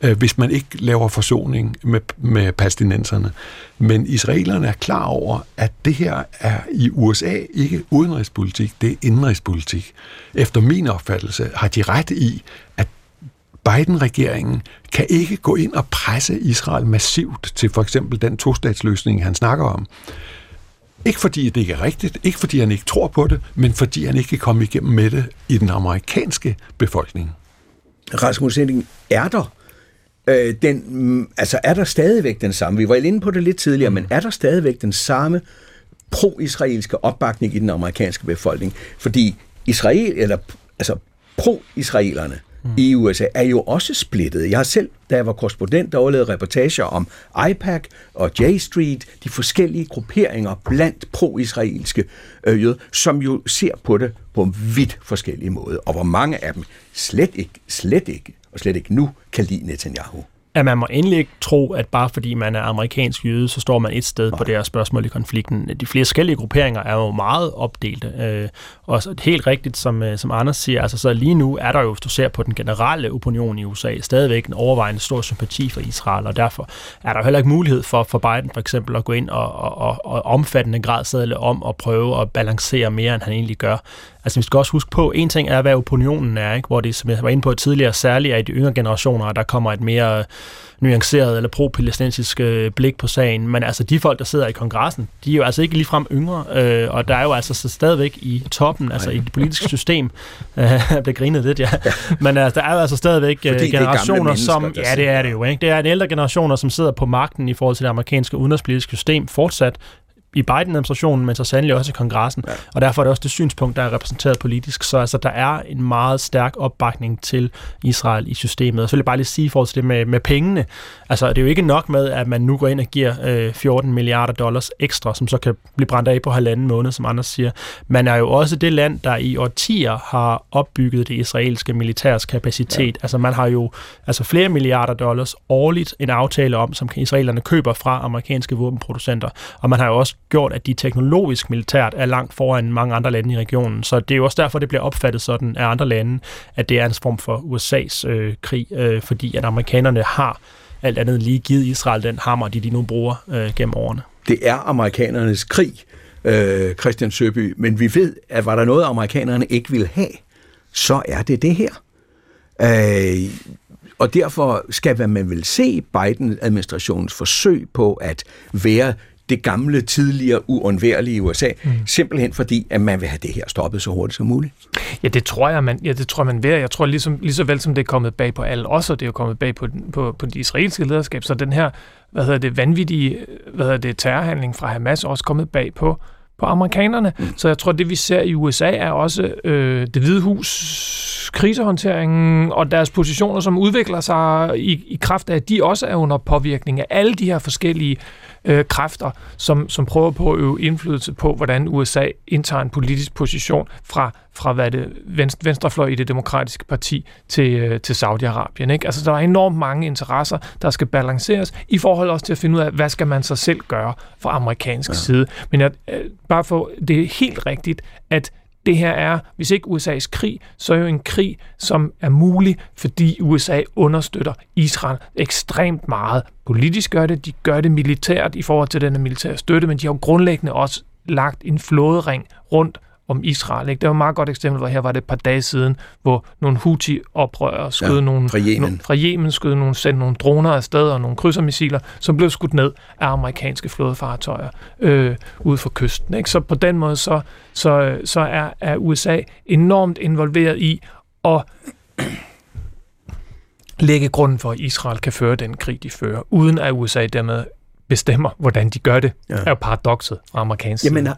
øh, hvis man ikke laver forsoning med, med palæstinenserne. Men israelerne er klar over, at det her er i USA ikke udenrigspolitik, det er indrigspolitik. Efter min opfattelse har de ret i, at Biden-regeringen kan ikke gå ind og presse Israel massivt til for eksempel den tostatsløsning, han snakker om. Ikke fordi det ikke er rigtigt, ikke fordi han ikke tror på det, men fordi han ikke kan komme igennem med det i den amerikanske befolkning. Rasmus Henning, er der øh, den, mm, altså er der stadigvæk den samme, vi var inde på det lidt tidligere, men er der stadigvæk den samme pro-israelske opbakning i den amerikanske befolkning? Fordi Israel, eller altså pro-israelerne mm. i USA er jo også splittet. Jeg har selv, da jeg var korrespondent, der lavede reportager om IPAC og J Street, de forskellige grupperinger blandt pro-israelske øh, jøder, som jo ser på det på vidt forskellige måder, og hvor mange af dem slet ikke, slet ikke og slet ikke nu kan lide Netanyahu. At man må endelig ikke tro, at bare fordi man er amerikansk jøde, så står man et sted Nej. på det her spørgsmål i konflikten. De flere forskellige grupperinger er jo meget opdelte. Øh, og helt rigtigt, som, øh, som Anders siger, altså så lige nu er der jo, hvis du ser på den generelle opinion i USA, stadigvæk en overvejende stor sympati for Israel, og derfor er der heller ikke mulighed for, for Biden for eksempel at gå ind og, og, og, og omfattende grad sadle om og prøve at balancere mere, end han egentlig gør. Altså vi skal også huske på, en ting er, hvad opinionen er, ikke? hvor det, som jeg var inde på tidligere, særligt er i de yngre generationer, der kommer et mere nuanceret eller pro-palæstinensisk øh, blik på sagen. Men altså de folk, der sidder i kongressen, de er jo altså ikke ligefrem yngre, øh, og der er jo altså så stadigvæk i toppen, altså i det politiske system, øh, (laughs) jeg bliver grinet lidt, ja. Men altså, der er jo altså stadigvæk øh, generationer, som... Ja, det er det jo, ikke? Det er en ældre generationer, som sidder på magten i forhold til det amerikanske udenrigspolitiske system fortsat, i Biden-administrationen, men så sandelig også i kongressen. Ja. Og derfor er det også det synspunkt, der er repræsenteret politisk. Så altså, der er en meget stærk opbakning til Israel i systemet. Og så vil jeg bare lige sige i forhold til det med, med pengene. Altså, det er jo ikke nok med, at man nu går ind og giver øh, 14 milliarder dollars ekstra, som så kan blive brændt af på halvanden måned, som andre siger. Man er jo også det land, der i årtier har opbygget det israelske militærs kapacitet. Ja. Altså, man har jo altså flere milliarder dollars årligt en aftale om, som israelerne køber fra amerikanske våbenproducenter. Og man har jo også gjort, at de teknologisk militært er langt foran mange andre lande i regionen. Så det er jo også derfor, det bliver opfattet sådan af andre lande, at det er en form for USA's øh, krig, øh, fordi at amerikanerne har alt andet lige givet Israel den hammer, de de nu bruger øh, gennem årene. Det er amerikanernes krig, øh, Christian Søby, men vi ved, at var der noget, amerikanerne ikke ville have, så er det det her. Øh, og derfor skal man vel se Biden-administrationens forsøg på at være det gamle, tidligere, uundværlige USA, mm. simpelthen fordi, at man vil have det her stoppet så hurtigt som muligt. Ja, det tror jeg, man, ja, det tror man vil. Jeg tror, ligesom, lige så vel som det er kommet bag på alle os, og det er kommet bag på, på, på det israelske lederskab, så den her hvad hedder det, vanvittige hvad hedder det, terrorhandling fra Hamas også kommet bag på på amerikanerne. Mm. Så jeg tror, det vi ser i USA er også øh, det hvide hus krisehåndteringen og deres positioner, som udvikler sig i, i kraft af, at de også er under påvirkning af alle de her forskellige øh, kræfter, som, som prøver på at øve indflydelse på, hvordan USA indtager en politisk position fra, fra hvad det venstre, venstrefløj i det demokratiske parti til, øh, til Saudi-Arabien. Ikke? Altså, der er enormt mange interesser, der skal balanceres, i forhold også til at finde ud af, hvad skal man så selv gøre fra amerikansk ja. side. Men jeg, øh, bare for, det er helt rigtigt, at det her er, hvis ikke USA's krig, så er jo en krig, som er mulig, fordi USA understøtter Israel ekstremt meget. Politisk gør det, de gør det militært i forhold til den militære støtte, men de har jo grundlæggende også lagt en flådering rundt om Israel. Ikke? Det var et meget godt eksempel, hvor her var det et par dage siden, hvor nogle Houthi-oprørere skød ja, nogle, fra Yemen. No, fra Yemen skød nogle, sendte nogle droner afsted og nogle krydsermissiler, som blev skudt ned af amerikanske flådefartøjer øh, ude for kysten. Ikke? Så på den måde så, så, så er, er USA enormt involveret i at (clears throat) lægge grunden for, at Israel kan føre den krig, de fører, uden at USA dermed bestemmer, hvordan de gør det, ja. er jo paradokset fra amerikansk. Jamen,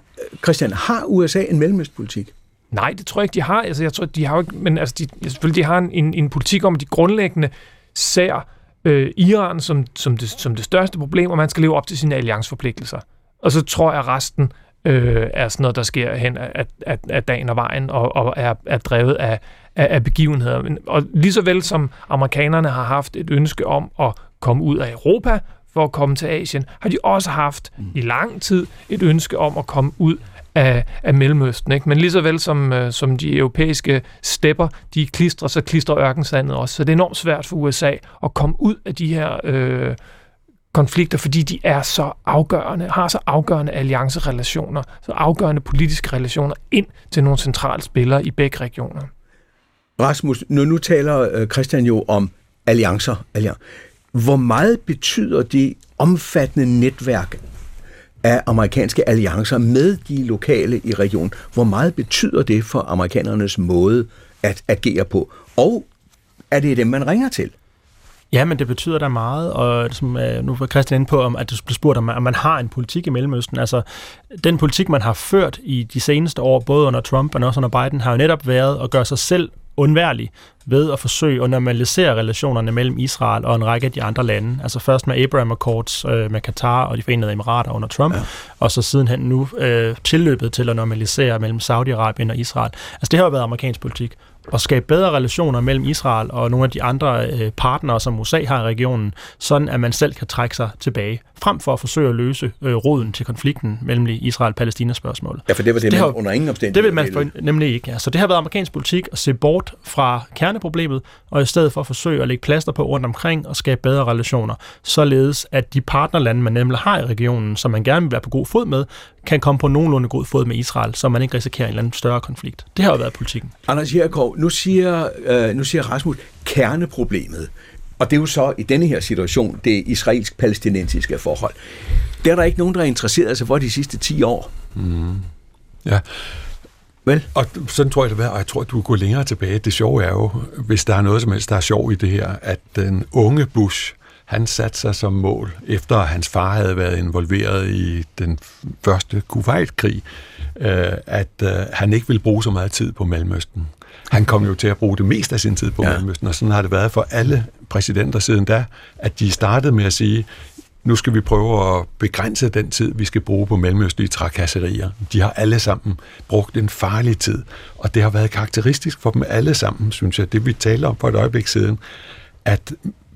Christian, har USA en mellemøstpolitik? Nej, det tror jeg ikke, de har. Altså, jeg tror, de har jo ikke, men altså, de, selvfølgelig, de har en, en, en politik om, at de grundlæggende ser øh, Iran som, som, det, som det største problem, og man skal leve op til sine allianceforpligtelser. Og så tror jeg, at resten øh, er sådan noget, der sker hen af, af, af dagen og vejen, og, og er, er drevet af, af, af begivenheder. Og lige så vel som amerikanerne har haft et ønske om at komme ud af Europa for at komme til Asien, har de også haft mm. i lang tid et ønske om at komme ud af, af Mellemøsten. Ikke? Men lige så vel som, øh, som de europæiske stepper, de klistrer, så klistrer ørkensandet også. Så det er enormt svært for USA at komme ud af de her øh, konflikter, fordi de er så afgørende, har så afgørende alliancerelationer, så afgørende politiske relationer ind til nogle centrale spillere i begge regioner. Rasmus, nu, nu taler øh, Christian jo om alliancer. alliancer. Hvor meget betyder det omfattende netværk af amerikanske alliancer med de lokale i regionen? Hvor meget betyder det for amerikanernes måde at agere på? Og er det dem, man ringer til? Ja, men det betyder da meget, og som øh, nu var Christian inde på, om, at du blev spurgt, om, at man har en politik i Mellemøsten. Altså, den politik, man har ført i de seneste år, både under Trump og også under Biden, har jo netop været at gøre sig selv undværlig ved at forsøge at normalisere relationerne mellem Israel og en række af de andre lande. Altså først med Abraham Accords øh, med Katar og de forenede emirater under Trump, ja. og så sidenhen nu øh, tilløbet til at normalisere mellem Saudi-Arabien og Israel. Altså det har jo været amerikansk politik at skabe bedre relationer mellem Israel og nogle af de andre øh, partnere, som USA har i regionen, sådan at man selv kan trække sig tilbage, frem for at forsøge at løse øh, roden til konflikten mellem Israel-Palæstina-spørgsmålet. Ja, for det var det, det man har, under ingen omstændighed Det vil man for, nemlig ikke. Ja. Så det har været amerikansk politik at se bort fra kerneproblemet, og i stedet for at forsøge at lægge plaster på rundt omkring og skabe bedre relationer, således at de partnerlande, man nemlig har i regionen, som man gerne vil være på god fod med, kan komme på nogenlunde god fod med Israel, så man ikke risikerer en eller anden større konflikt. Det har jo været politikken. Anders Jerkov, nu siger, øh, nu siger Rasmus, kerneproblemet, og det er jo så i denne her situation det israelsk-palæstinensiske forhold. Det er der ikke nogen, der er interesseret sig for de sidste 10 år. Mm. Ja. Vel? Og sådan tror jeg det er, og jeg tror, at du går længere tilbage. Det sjove er jo, hvis der er noget som helst, der er sjov i det her, at den unge Bush, han satte sig som mål, efter at hans far havde været involveret i den første Kuwait-krig, øh, at øh, han ikke ville bruge så meget tid på Mellemøsten. Han kom jo til at bruge det meste af sin tid på ja. Mellemøsten, og sådan har det været for alle præsidenter siden da, at de startede med at sige, nu skal vi prøve at begrænse den tid, vi skal bruge på mellemøstlige trakasserier. De har alle sammen brugt en farlig tid, og det har været karakteristisk for dem alle sammen, synes jeg, det vi taler om for et øjeblik siden, at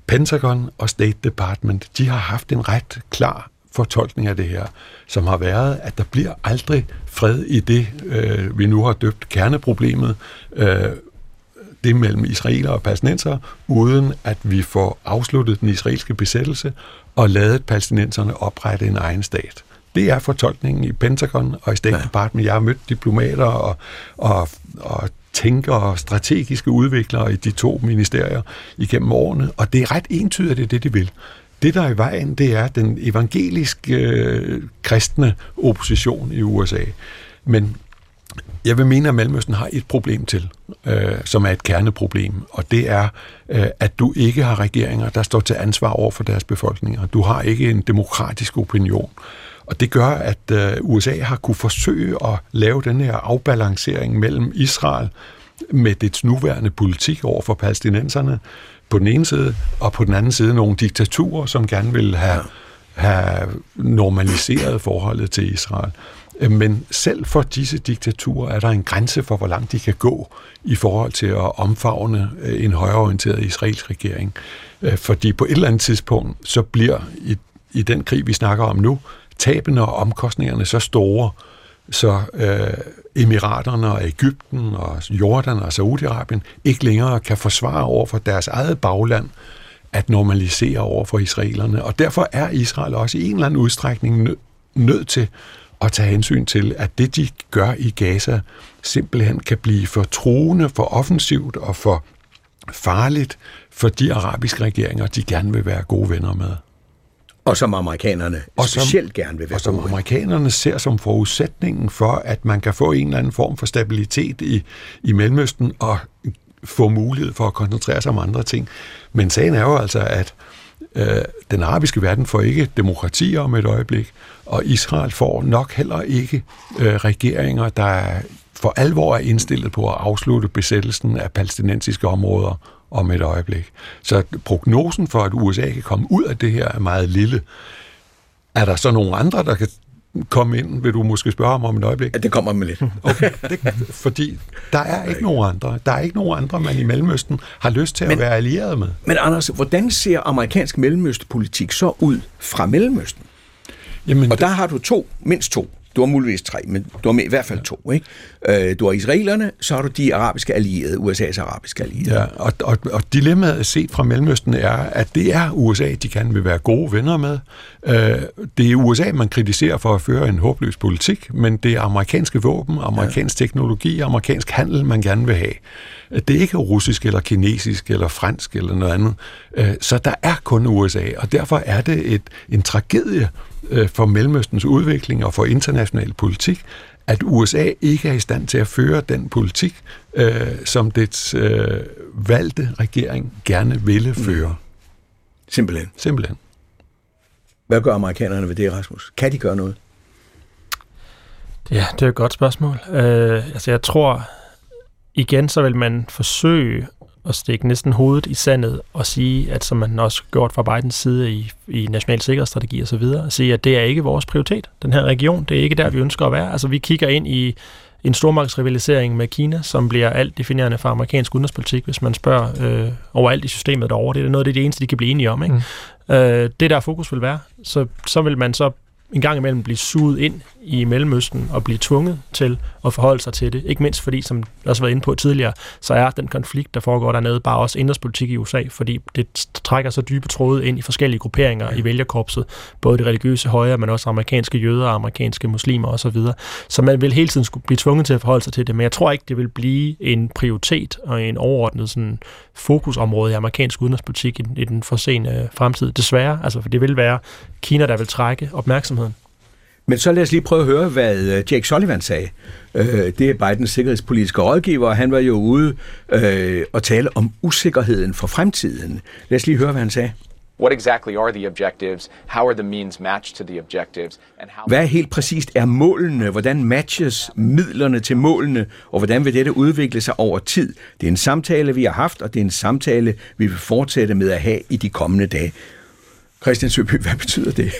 Pentagon og State Department, de har haft en ret klar fortolkning af det her, som har været, at der bliver aldrig fred i det, øh, vi nu har døbt kerneproblemet, øh, det mellem israeler og palæstinenser, uden at vi får afsluttet den israelske besættelse og ladet palæstinenserne oprette en egen stat. Det er fortolkningen i Pentagon og i State. Department. Jeg har mødt diplomater og, og, og tænkere og strategiske udviklere i de to ministerier igennem årene, og det er ret entydigt, det er det, de vil. Det, der er i vejen, det er den evangeliske øh, kristne opposition i USA. Men jeg vil mene, at Mellemøsten har et problem til, øh, som er et kerneproblem, og det er, øh, at du ikke har regeringer, der står til ansvar over for deres befolkninger. Du har ikke en demokratisk opinion. Og det gør, at øh, USA har kunne forsøge at lave den her afbalancering mellem Israel med dets nuværende politik over for palæstinenserne på den ene side, og på den anden side nogle diktaturer, som gerne vil have, have normaliseret forholdet til Israel. Men selv for disse diktaturer er der en grænse for, hvor langt de kan gå i forhold til at omfavne øh, en højreorienteret israelsk regering. Øh, fordi på et eller andet tidspunkt, så bliver i, i den krig, vi snakker om nu, tabene og omkostningerne så store, så øh, Emiraterne og Ægypten og Jordan og Saudi-Arabien ikke længere kan forsvare over for deres eget bagland at normalisere over for israelerne. Og derfor er Israel også i en eller anden udstrækning nø- nødt til at tage hensyn til, at det, de gør i Gaza, simpelthen kan blive for truende, for offensivt og for farligt for de arabiske regeringer, de gerne vil være gode venner med. Og som amerikanerne og som, specielt gerne vil være Og som gode. amerikanerne ser som forudsætningen for, at man kan få en eller anden form for stabilitet i, i Mellemøsten og få mulighed for at koncentrere sig om andre ting. Men sagen er jo altså, at øh, den arabiske verden får ikke demokrati om et øjeblik, og Israel får nok heller ikke øh, regeringer, der for alvor er indstillet på at afslutte besættelsen af palæstinensiske områder om et øjeblik. Så prognosen for, at USA kan komme ud af det her, er meget lille. Er der så nogle andre, der kan komme ind, vil du måske spørge om om et øjeblik? Ja, det kommer med lidt. (laughs) Okay, det, fordi der er ikke nogen andre. Der er ikke nogen andre, man i Mellemøsten har lyst til men, at være allieret med. Men Anders, hvordan ser amerikansk mellemøstpolitik så ud fra Mellemøsten? Jamen, og der har du to, mindst to. Du har muligvis tre, men du har i hvert fald to. Ikke? Øh, du har israelerne, så har du de arabiske allierede, USA's arabiske allierede. Ja, og, og, og dilemmaet set fra Mellemøsten er, at det er USA, de kan vil være gode venner med. Øh, det er USA, man kritiserer for at føre en håbløs politik, men det er amerikanske våben, amerikansk ja. teknologi, amerikansk handel, man gerne vil have. Det er ikke russisk eller kinesisk eller fransk eller noget andet. Øh, så der er kun USA, og derfor er det et, en tragedie øh, for Mellemøstens udvikling og for international politik, at USA ikke er i stand til at føre den politik, øh, som dets øh, valgte regering gerne ville mm. føre. Simpelthen. Simpelthen. Hvad gør amerikanerne ved det, Rasmus? Kan de gøre noget? Ja, det er et godt spørgsmål. Øh, altså, jeg tror, igen, så vil man forsøge at stikke næsten hovedet i sandet og sige, at som man også gjort fra Bidens side i, i national sikkerhedsstrategi og så videre, at sige, at det er ikke vores prioritet. Den her region, det er ikke der, vi ønsker at være. Altså vi kigger ind i en stormagtsrivalisering med Kina, som bliver alt definerende for amerikansk udenrigspolitik, hvis man spørger øh, overalt i systemet derovre. Det er noget af det, eneste, de kan blive enige om. Ikke? Mm. Øh, det der fokus vil være, så, så vil man så en gang imellem blive suget ind i Mellemøsten og blive tvunget til at forholde sig til det. Ikke mindst fordi, som jeg også har været inde på tidligere, så er den konflikt, der foregår dernede, bare også indrigspolitik i USA, fordi det trækker så dybe tråde ind i forskellige grupperinger ja. i vælgerkorpset, både de religiøse højre, men også amerikanske jøder, amerikanske muslimer osv. Så, så man vil hele tiden skulle blive tvunget til at forholde sig til det, men jeg tror ikke, det vil blive en prioritet og en overordnet sådan, fokusområde i amerikansk udenrigspolitik i, i den forsenede fremtid. Desværre, altså for det vil være Kina, der vil trække opmærksomheden. Men så lad os lige prøve at høre, hvad øh, Jake Sullivan sagde. Øh, det er Bidens sikkerhedspolitiske rådgiver, og han var jo ude øh, og tale om usikkerheden for fremtiden. Lad os lige høre, hvad han sagde. what exactly are the objectives? How are the means matched to the objectives? And how Hvad helt præcist er målene? Hvordan matches midlerne til målene? Og hvordan vil dette udvikle sig over tid? Det er en samtale, vi har haft, og det er en samtale, vi vil fortsætte med at have i de kommende dage. Christian Søby, hvad betyder det?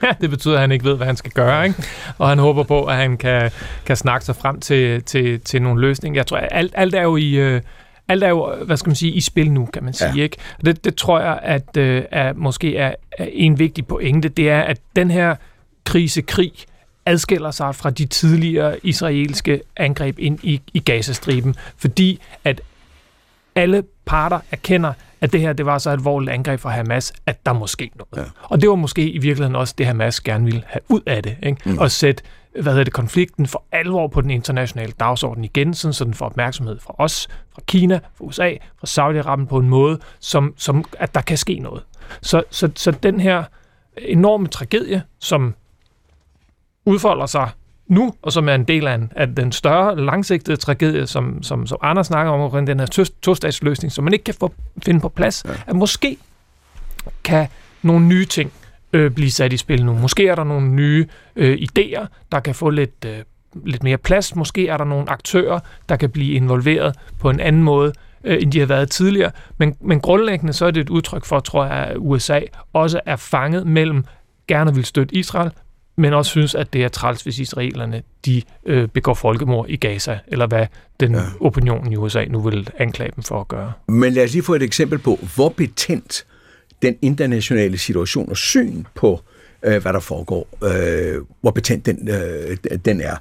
(laughs) Det betyder, at han ikke ved, hvad han skal gøre, ikke? og han håber på, at han kan, kan snakke sig frem til, til, til nogle løsninger. Jeg tror, alt, alt er jo i... Øh, alt er jo, hvad skal man sige, i spil nu, kan man sige. Ja. Ikke? Og det, det tror jeg, at øh, er, måske er, er en vigtig pointe, det er, at den her krisekrig adskiller sig fra de tidligere israelske angreb ind i, i Gazastriben, fordi at alle parter erkender, at det her det var så et alvorligt angreb fra Hamas, at der måske noget. Ja. Og det var måske i virkeligheden også det, Hamas gerne ville have ud af det. Ikke? Mm. Og sætte hvad hedder det, konflikten for alvor på den internationale dagsorden igen, sådan, så den får opmærksomhed fra os, fra Kina, fra USA, fra Saudi-Arabien på en måde, som, som at der kan ske noget. Så, så, så den her enorme tragedie, som udfolder sig nu, og som er en del af, en, af den større, langsigtede tragedie, som, som, som Anders snakker om, omkring den her to-statsløsning, som man ikke kan få, finde på plads, ja. at måske kan nogle nye ting øh, blive sat i spil nu. Måske er der nogle nye øh, idéer, der kan få lidt, øh, lidt mere plads. Måske er der nogle aktører, der kan blive involveret på en anden måde, øh, end de har været tidligere. Men, men grundlæggende så er det et udtryk for, tror jeg, at USA også er fanget mellem gerne vil støtte Israel, men også synes, at det er træls, hvis israelerne de øh, begår folkemord i Gaza, eller hvad den ja. opinion i USA nu vil anklage dem for at gøre. Men lad os lige få et eksempel på, hvor betændt den internationale situation og syn på, øh, hvad der foregår, øh, hvor betændt den, øh, den er.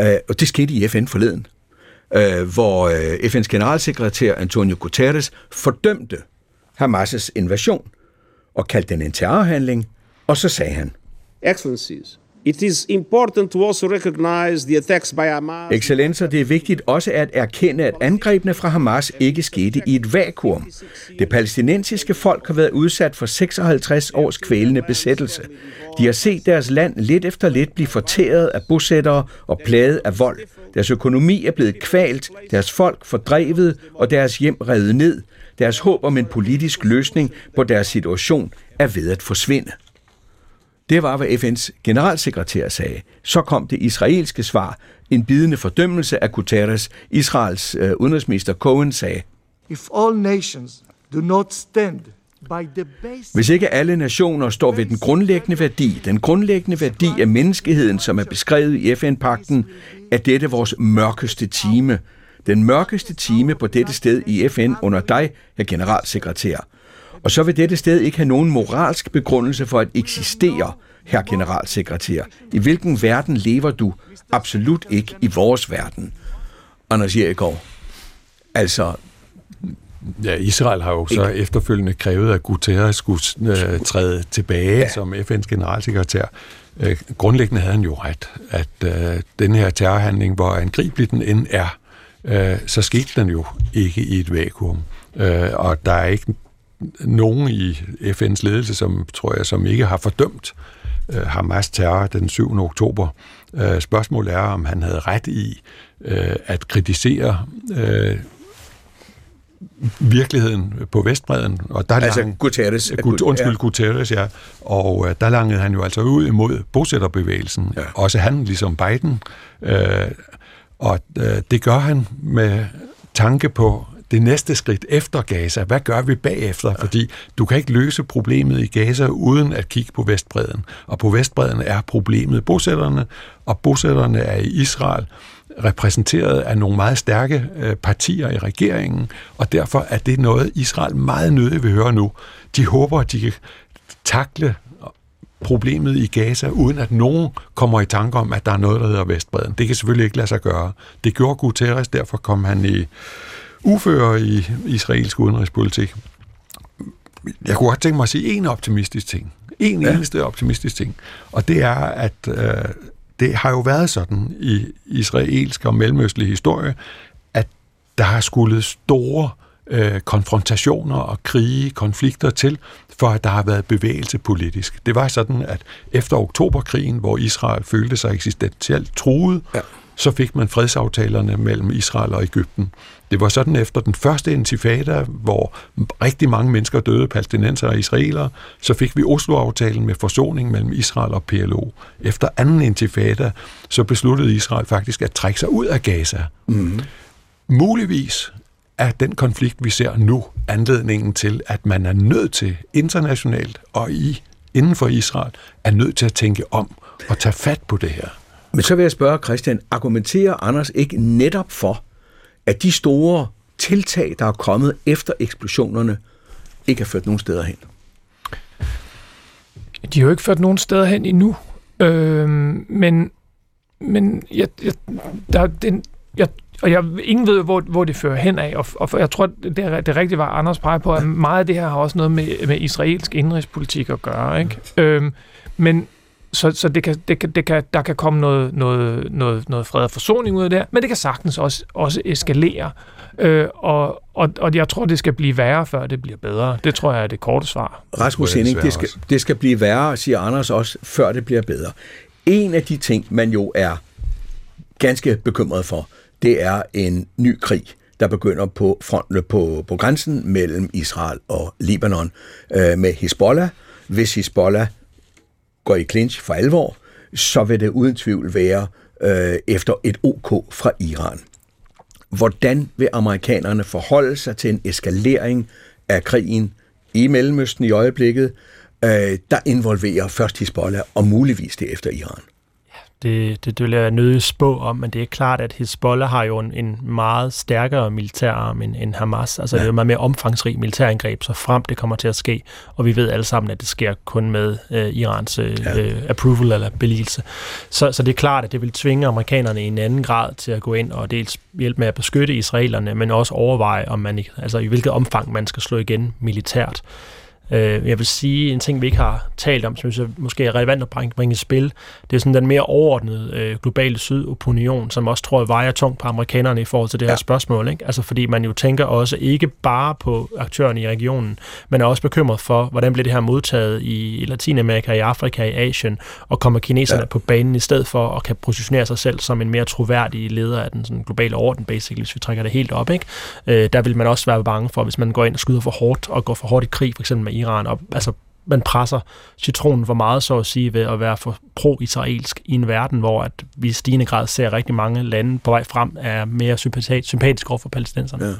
Øh, og det skete i FN forleden, øh, hvor øh, FN's generalsekretær Antonio Guterres fordømte Hamas' invasion og kaldte den en terrorhandling, og så sagde han, Excellencies, It is important to also recognize the attacks by Hamas. Excellencer, det er vigtigt også at erkende, at angrebene fra Hamas ikke skete i et vakuum. Det palæstinensiske folk har været udsat for 56 års kvælende besættelse. De har set deres land lidt efter lidt blive fortæret af bosættere og plaget af vold. Deres økonomi er blevet kvalt, deres folk fordrevet og deres hjem revet ned. Deres håb om en politisk løsning på deres situation er ved at forsvinde. Det var, hvad FN's generalsekretær sagde. Så kom det israelske svar, en bidende fordømmelse af Guterres. Israels uh, udenrigsminister Cohen sagde, If all nations do not stand hvis ikke alle nationer står ved den grundlæggende værdi, den grundlæggende værdi af menneskeheden, som er beskrevet i FN-pakten, er dette vores mørkeste time. Den mørkeste time på dette sted i FN under dig, herr generalsekretær. Og så vil dette sted ikke have nogen moralsk begrundelse for at eksistere, herr generalsekretær. I hvilken verden lever du? Absolut ikke i vores verden. Anders Jerikov. Altså, Ja, Israel har jo så ikke. efterfølgende krævet, at Guterres skulle øh, træde tilbage ja. som FN's generalsekretær. Øh, grundlæggende havde han jo ret, at øh, den her terrorhandling, hvor angribelig den end er, øh, så skete den jo ikke i et vakuum. Øh, og der er ikke nogen i FN's ledelse, som tror jeg, som ikke har fordømt øh, Hamas terror den 7. oktober. Øh, spørgsmålet er, om han havde ret i øh, at kritisere øh, virkeligheden på Vestbreden. Og der altså lang, Guterres. Gut, undskyld, ja. Guterres, ja. Og øh, der langede han jo altså ud imod bosætterbevægelsen. Ja. Også han, ligesom Biden. Øh, og øh, det gør han med tanke på det næste skridt efter Gaza. Hvad gør vi bagefter? Ja. Fordi du kan ikke løse problemet i Gaza uden at kigge på Vestbreden. Og på Vestbreden er problemet bosætterne, og bosætterne er i Israel repræsenteret af nogle meget stærke øh, partier i regeringen, og derfor er det noget, Israel meget nødigt vil høre nu. De håber, at de kan takle problemet i Gaza, uden at nogen kommer i tanke om, at der er noget, der hedder Vestbreden. Det kan selvfølgelig ikke lade sig gøre. Det gjorde Guterres, derfor kom han i ufører i israelsk udenrigspolitik. Jeg kunne godt tænke mig at sige en optimistisk ting. En ja. eneste optimistisk ting. Og det er, at øh, det har jo været sådan i israelsk og mellemøstlig historie, at der har skulle store øh, konfrontationer og krige, konflikter til, for at der har været bevægelse politisk. Det var sådan, at efter oktoberkrigen, hvor Israel følte sig eksistentielt truet, ja så fik man fredsaftalerne mellem Israel og Ægypten. Det var sådan efter den første intifada, hvor rigtig mange mennesker døde, palæstinenser og israelere, så fik vi Oslo-aftalen med forsoning mellem Israel og PLO. Efter anden intifada, så besluttede Israel faktisk at trække sig ud af Gaza. Mm. Muligvis er den konflikt, vi ser nu, anledningen til, at man er nødt til internationalt og i inden for Israel, er nødt til at tænke om og tage fat på det her. Men så vil jeg spørge Christian, argumenterer Anders ikke netop for, at de store tiltag, der er kommet efter eksplosionerne, ikke har ført nogen steder hen? De har jo ikke ført nogen steder hen endnu. Øh, men men jeg, jeg, der, den, jeg, og jeg, ingen ved, hvor, hvor det fører hen af, og, og jeg tror, det, det rigtige var, Anders peger på, at meget af det her har også noget med, med israelsk indrigspolitik at gøre. Ikke? Øh, men så, så det kan, det kan, det kan, der kan komme noget, noget, noget, noget fred og forsoning ud af det men det kan sagtens også, også eskalere. Øh, og, og, og jeg tror, det skal blive værre, før det bliver bedre. Det tror jeg er det korte svar. Rasmus Henning, det skal, det skal blive værre, siger Anders også, før det bliver bedre. En af de ting, man jo er ganske bekymret for, det er en ny krig, der begynder på fronten på, på grænsen mellem Israel og Libanon øh, med Hezbollah. Hvis Hezbollah går i clinch for alvor, så vil det uden tvivl være øh, efter et OK fra Iran. Hvordan vil amerikanerne forholde sig til en eskalering af krigen i Mellemøsten i øjeblikket, øh, der involverer først Hezbollah og muligvis det efter Iran? Det, det, det vil jeg nødig spå om, men det er klart, at Hezbollah har jo en, en meget stærkere militærarm end, end Hamas. Altså ja. det er jo meget mere omfangsrig militærangreb, så frem det kommer til at ske. Og vi ved alle sammen, at det sker kun med øh, Irans øh, ja. øh, approval eller beligelse. Så, så det er klart, at det vil tvinge amerikanerne i en anden grad til at gå ind og dels hjælpe med at beskytte israelerne, men også overveje, om man, altså, i hvilket omfang man skal slå igen militært. Øh, jeg vil sige, en ting, vi ikke har talt om, som jeg måske er relevant at bringe, bringe i spil, det er sådan den mere overordnede øh, globale sydopinion, som også tror jeg vejer tungt på amerikanerne i forhold til det her ja. spørgsmål. Ikke? Altså fordi man jo tænker også ikke bare på aktørerne i regionen, men er også bekymret for, hvordan bliver det her modtaget i, i Latinamerika, i Afrika, i Asien, og kommer kineserne ja. på banen i stedet for at kan positionere sig selv som en mere troværdig leder af den sådan, globale orden, basically, hvis vi trækker det helt op. Ikke? Øh, der vil man også være bange for, hvis man går ind og skyder for hårdt og går for hårdt i krig, for eksempel med Iran, og altså man presser citronen for meget, så at sige, ved at være for pro-israelsk i en verden, hvor at vi i stigende grad ser rigtig mange lande på vej frem er mere sympatiske over for palæstinenserne. Ja.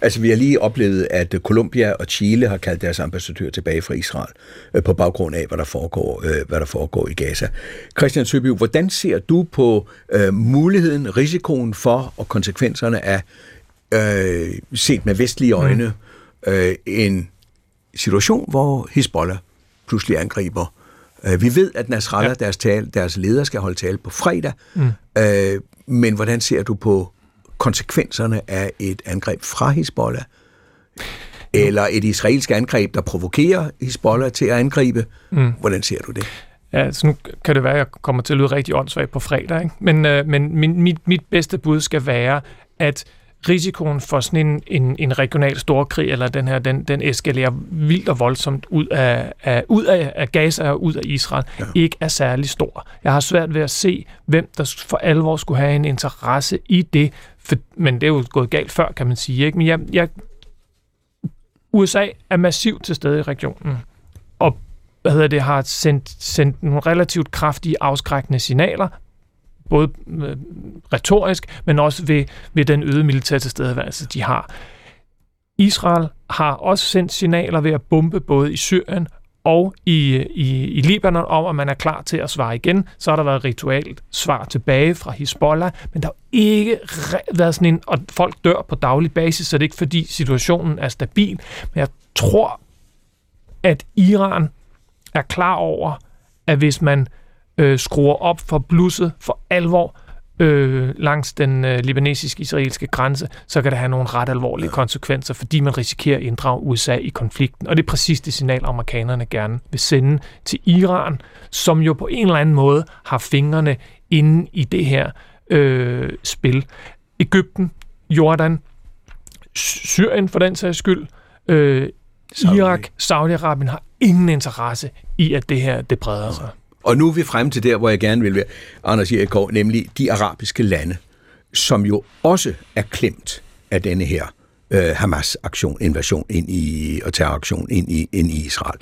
Altså, vi har lige oplevet, at Colombia og Chile har kaldt deres ambassadør tilbage fra Israel øh, på baggrund af, hvad der foregår, øh, hvad der foregår i Gaza. Christian Søby, hvordan ser du på øh, muligheden, risikoen for og konsekvenserne af, øh, set med vestlige øjne, mm. øh, en situation, hvor Hezbollah pludselig angriber. Øh, vi ved, at Nasrallah, ja. deres, tale, deres leder, skal holde tale på fredag, mm. øh, men hvordan ser du på konsekvenserne af et angreb fra Hezbollah? Eller et israelsk angreb, der provokerer Hezbollah til at angribe? Mm. Hvordan ser du det? Ja, så nu kan det være, at jeg kommer til at lyde rigtig åndssvagt på fredag, ikke? men, øh, men min, mit, mit bedste bud skal være, at risikoen for sådan en, en, en regional storkrig, eller den her, den, den eskalerer vildt og voldsomt ud af, af, ud af, af Gaza og ud af Israel, ja. ikke er særlig stor. Jeg har svært ved at se, hvem der for alvor skulle have en interesse i det, for, men det er jo gået galt før, kan man sige. Ikke? Men jeg, jeg, USA er massivt til stede i regionen, og hvad hedder det, har sendt, sendt nogle relativt kraftige afskrækkende signaler, både øh, retorisk, men også ved, ved den øgede militære tilstedeværelse, de har. Israel har også sendt signaler ved at bombe både i Syrien og i, i, i Libanon om, at man er klar til at svare igen. Så har der været ritualt svar tilbage fra Hezbollah, men der har ikke været sådan en, og folk dør på daglig basis, så det er ikke fordi situationen er stabil. Men jeg tror, at Iran er klar over, at hvis man øh, skruer op for blusset for alvor øh, langs den øh, libanesisk-israelske grænse, så kan det have nogle ret alvorlige konsekvenser, fordi man risikerer at inddrage USA i konflikten. Og det er præcis det signal, amerikanerne gerne vil sende til Iran, som jo på en eller anden måde har fingrene inde i det her øh, spil. Ægypten, Jordan, Syrien for den sags skyld, øh, Irak, Saudi-Arabien har ingen interesse i, at det her det breder sig. Og nu er vi frem til der, hvor jeg gerne vil være, Anders Jerikov, nemlig de arabiske lande, som jo også er klemt af denne her øh, Hamas-aktion, invasion ind i, og terroraktion ind i, ind i Israel.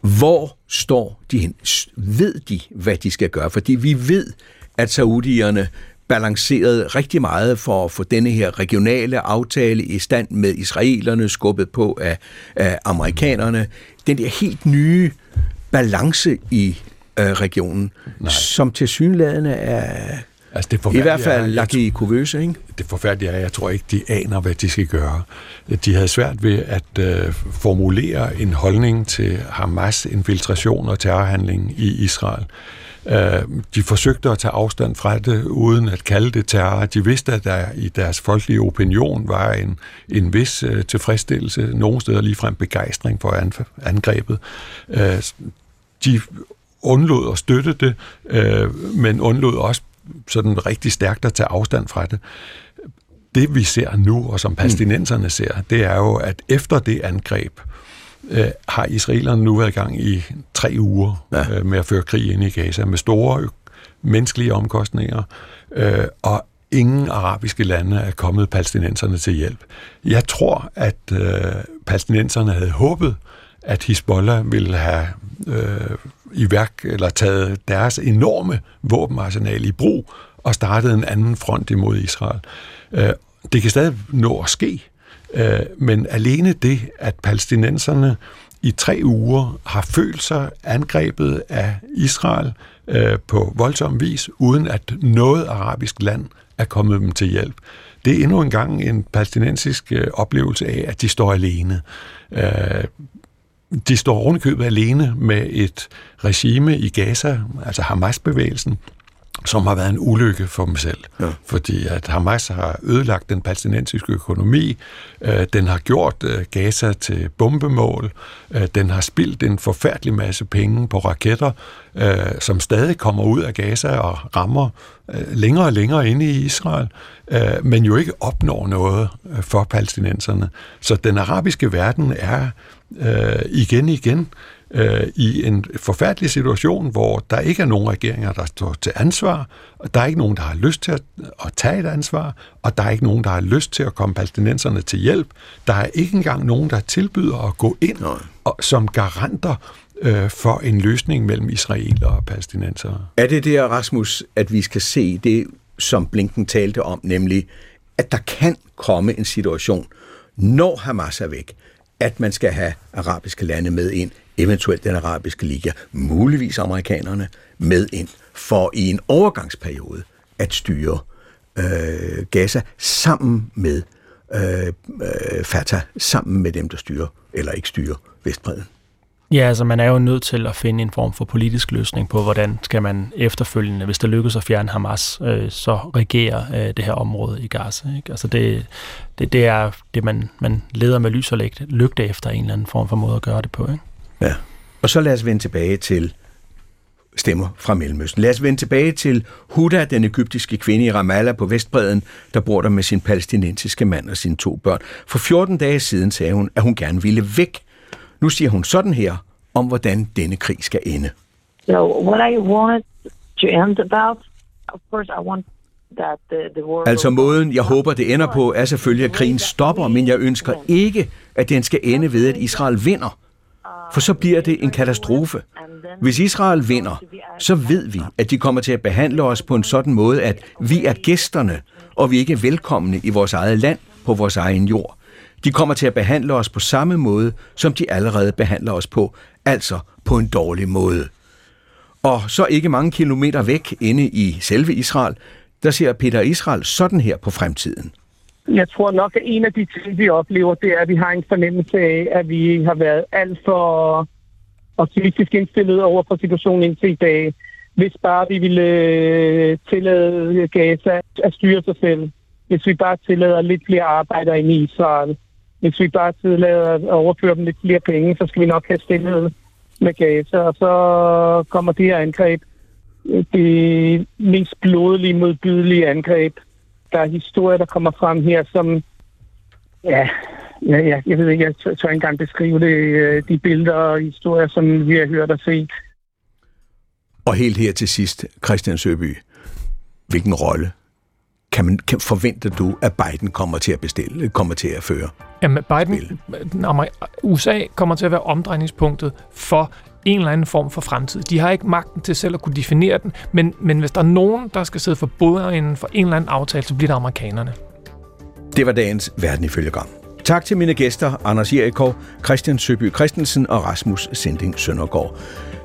Hvor står de hen? Ved de, hvad de skal gøre? Fordi vi ved, at saudierne balancerede rigtig meget for at få denne her regionale aftale i stand med israelerne, skubbet på af, af amerikanerne. Den der helt nye balance i øh, regionen, Nej. som til synlædende er Altså, det I hvert fald lagt i kuvøse, ikke? Det forfærdelige er, jeg tror ikke, de aner, hvad de skal gøre. De havde svært ved at øh, formulere en holdning til Hamas infiltration og terrorhandling i Israel. Øh, de forsøgte at tage afstand fra det, uden at kalde det terror. De vidste, at der i deres folkelige opinion var en, en vis øh, tilfredsstillelse, nogle steder ligefrem begejstring for angrebet. Øh, de undlod at støtte det, øh, men undlod også sådan rigtig stærkt at tage afstand fra det. Det vi ser nu, og som palæstinenserne ser, det er jo, at efter det angreb, øh, har israelerne nu været i gang i tre uger ja. øh, med at føre krig ind i Gaza, med store menneskelige omkostninger, øh, og ingen arabiske lande er kommet palæstinenserne til hjælp. Jeg tror, at øh, palæstinenserne havde håbet, at Hezbollah ville have øh, i værk eller taget deres enorme våbenarsenal i brug og startet en anden front imod Israel. Øh, det kan stadig nå at ske, øh, men alene det, at palæstinenserne i tre uger har følt sig angrebet af Israel øh, på voldsom vis, uden at noget arabisk land er kommet dem til hjælp. Det er endnu engang en palæstinensisk øh, oplevelse af, at de står alene øh, de står ovenikøbet alene med et regime i Gaza, altså Hamas-bevægelsen, som har været en ulykke for dem selv. Ja. Fordi at Hamas har ødelagt den palæstinensiske økonomi, øh, den har gjort øh, Gaza til bombemål, øh, den har spildt en forfærdelig masse penge på raketter, øh, som stadig kommer ud af Gaza og rammer øh, længere og længere inde i Israel, øh, men jo ikke opnår noget øh, for palæstinenserne. Så den arabiske verden er øh, igen igen øh, i en forfærdelig situation, hvor der ikke er nogen regeringer, der står til ansvar, og der er ikke nogen, der har lyst til at, at tage et ansvar, og der er ikke nogen, der har lyst til at komme palæstinenserne til hjælp. Der er ikke engang nogen, der tilbyder at gå ind og, som garanter øh, for en løsning mellem israeler og palæstinensere. Er det der, Rasmus, at vi skal se det, som Blinken talte om, nemlig, at der kan komme en situation, når Hamas er væk, at man skal have arabiske lande med ind, eventuelt den arabiske liga, muligvis amerikanerne med ind, for i en overgangsperiode at styre øh, Gaza sammen med øh, øh Fatah, sammen med dem, der styrer eller ikke styrer Vestbredden. Ja, altså man er jo nødt til at finde en form for politisk løsning på, hvordan skal man efterfølgende, hvis det lykkes at fjerne Hamas, øh, så regere øh, det her område i Gaza. Ikke? Altså det, det, det er det, man, man leder med lys og lygte efter en eller anden form for måde at gøre det på. Ikke? Ja, og så lad os vende tilbage til stemmer fra Mellemøsten. Lad os vende tilbage til Huda, den egyptiske kvinde i Ramallah på Vestbreden, der bor der med sin palæstinensiske mand og sine to børn. For 14 dage siden sagde hun, at hun gerne ville væk nu siger hun sådan her om, hvordan denne krig skal ende. So what I want to end about, of course I want war Altså måden, jeg håber, det ender på, er selvfølgelig, at krigen stopper, men jeg ønsker ikke, at den skal ende ved, at Israel vinder. For så bliver det en katastrofe. Hvis Israel vinder, så ved vi, at de kommer til at behandle os på en sådan måde, at vi er gæsterne, og vi ikke er velkomne i vores eget land på vores egen jord. De kommer til at behandle os på samme måde, som de allerede behandler os på, altså på en dårlig måde. Og så ikke mange kilometer væk inde i selve Israel, der ser Peter Israel sådan her på fremtiden. Jeg tror nok, at en af de ting, vi oplever, det er, at vi har en fornemmelse af, at vi har været alt for optimistisk indstillet over for situationen indtil i dag. Hvis bare vi ville øh, tillade Gaza at styre sig selv. Hvis vi bare tillader lidt flere arbejder ind i Israel hvis vi bare tillader at overføre dem lidt flere penge, så skal vi nok have stillet med Gaza, og så kommer det her angreb, det mest blodelige, modbydelige angreb. Der er historier, der kommer frem her, som, ja, ja, ja jeg ved ikke, jeg tør, tør ikke engang beskrive det, øh, de billeder og historier, som vi har hørt og set. Og helt her til sidst, Christian Søby, hvilken rolle kan man, kan, forventer du, at Biden kommer til at bestille, kommer til at føre? Jamen, Biden, USA kommer til at være omdrejningspunktet for en eller anden form for fremtid. De har ikke magten til selv at kunne definere den, men, men hvis der er nogen, der skal sidde for inden for en eller anden aftale, så bliver det amerikanerne. Det var dagens Verden ifølge Gram. Tak til mine gæster, Anders Jerikov, Christian Søby Christensen og Rasmus Sending Søndergaard.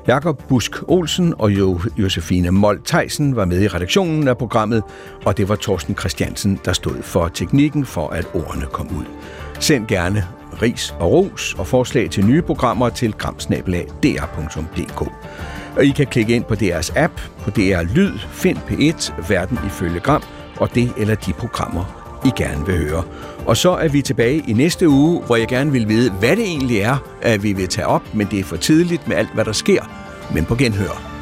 Jakob Busk Olsen og jo Josefine Mold Theisen var med i redaktionen af programmet, og det var Torsten Christiansen, der stod for teknikken for, at ordene kom ud. Send gerne ris og ros og forslag til nye programmer til gramsnabelag.dr.dk. Og I kan klikke ind på DR's app, på DR Lyd, find P1, Verden ifølge Gram, og det eller de programmer, i gerne vil høre. Og så er vi tilbage i næste uge, hvor jeg gerne vil vide, hvad det egentlig er, at vi vil tage op, men det er for tidligt med alt, hvad der sker. Men på genhør.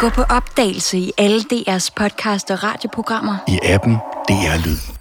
Gå på opdagelse i alle DR's podcast og radioprogrammer. I appen DR Lyd.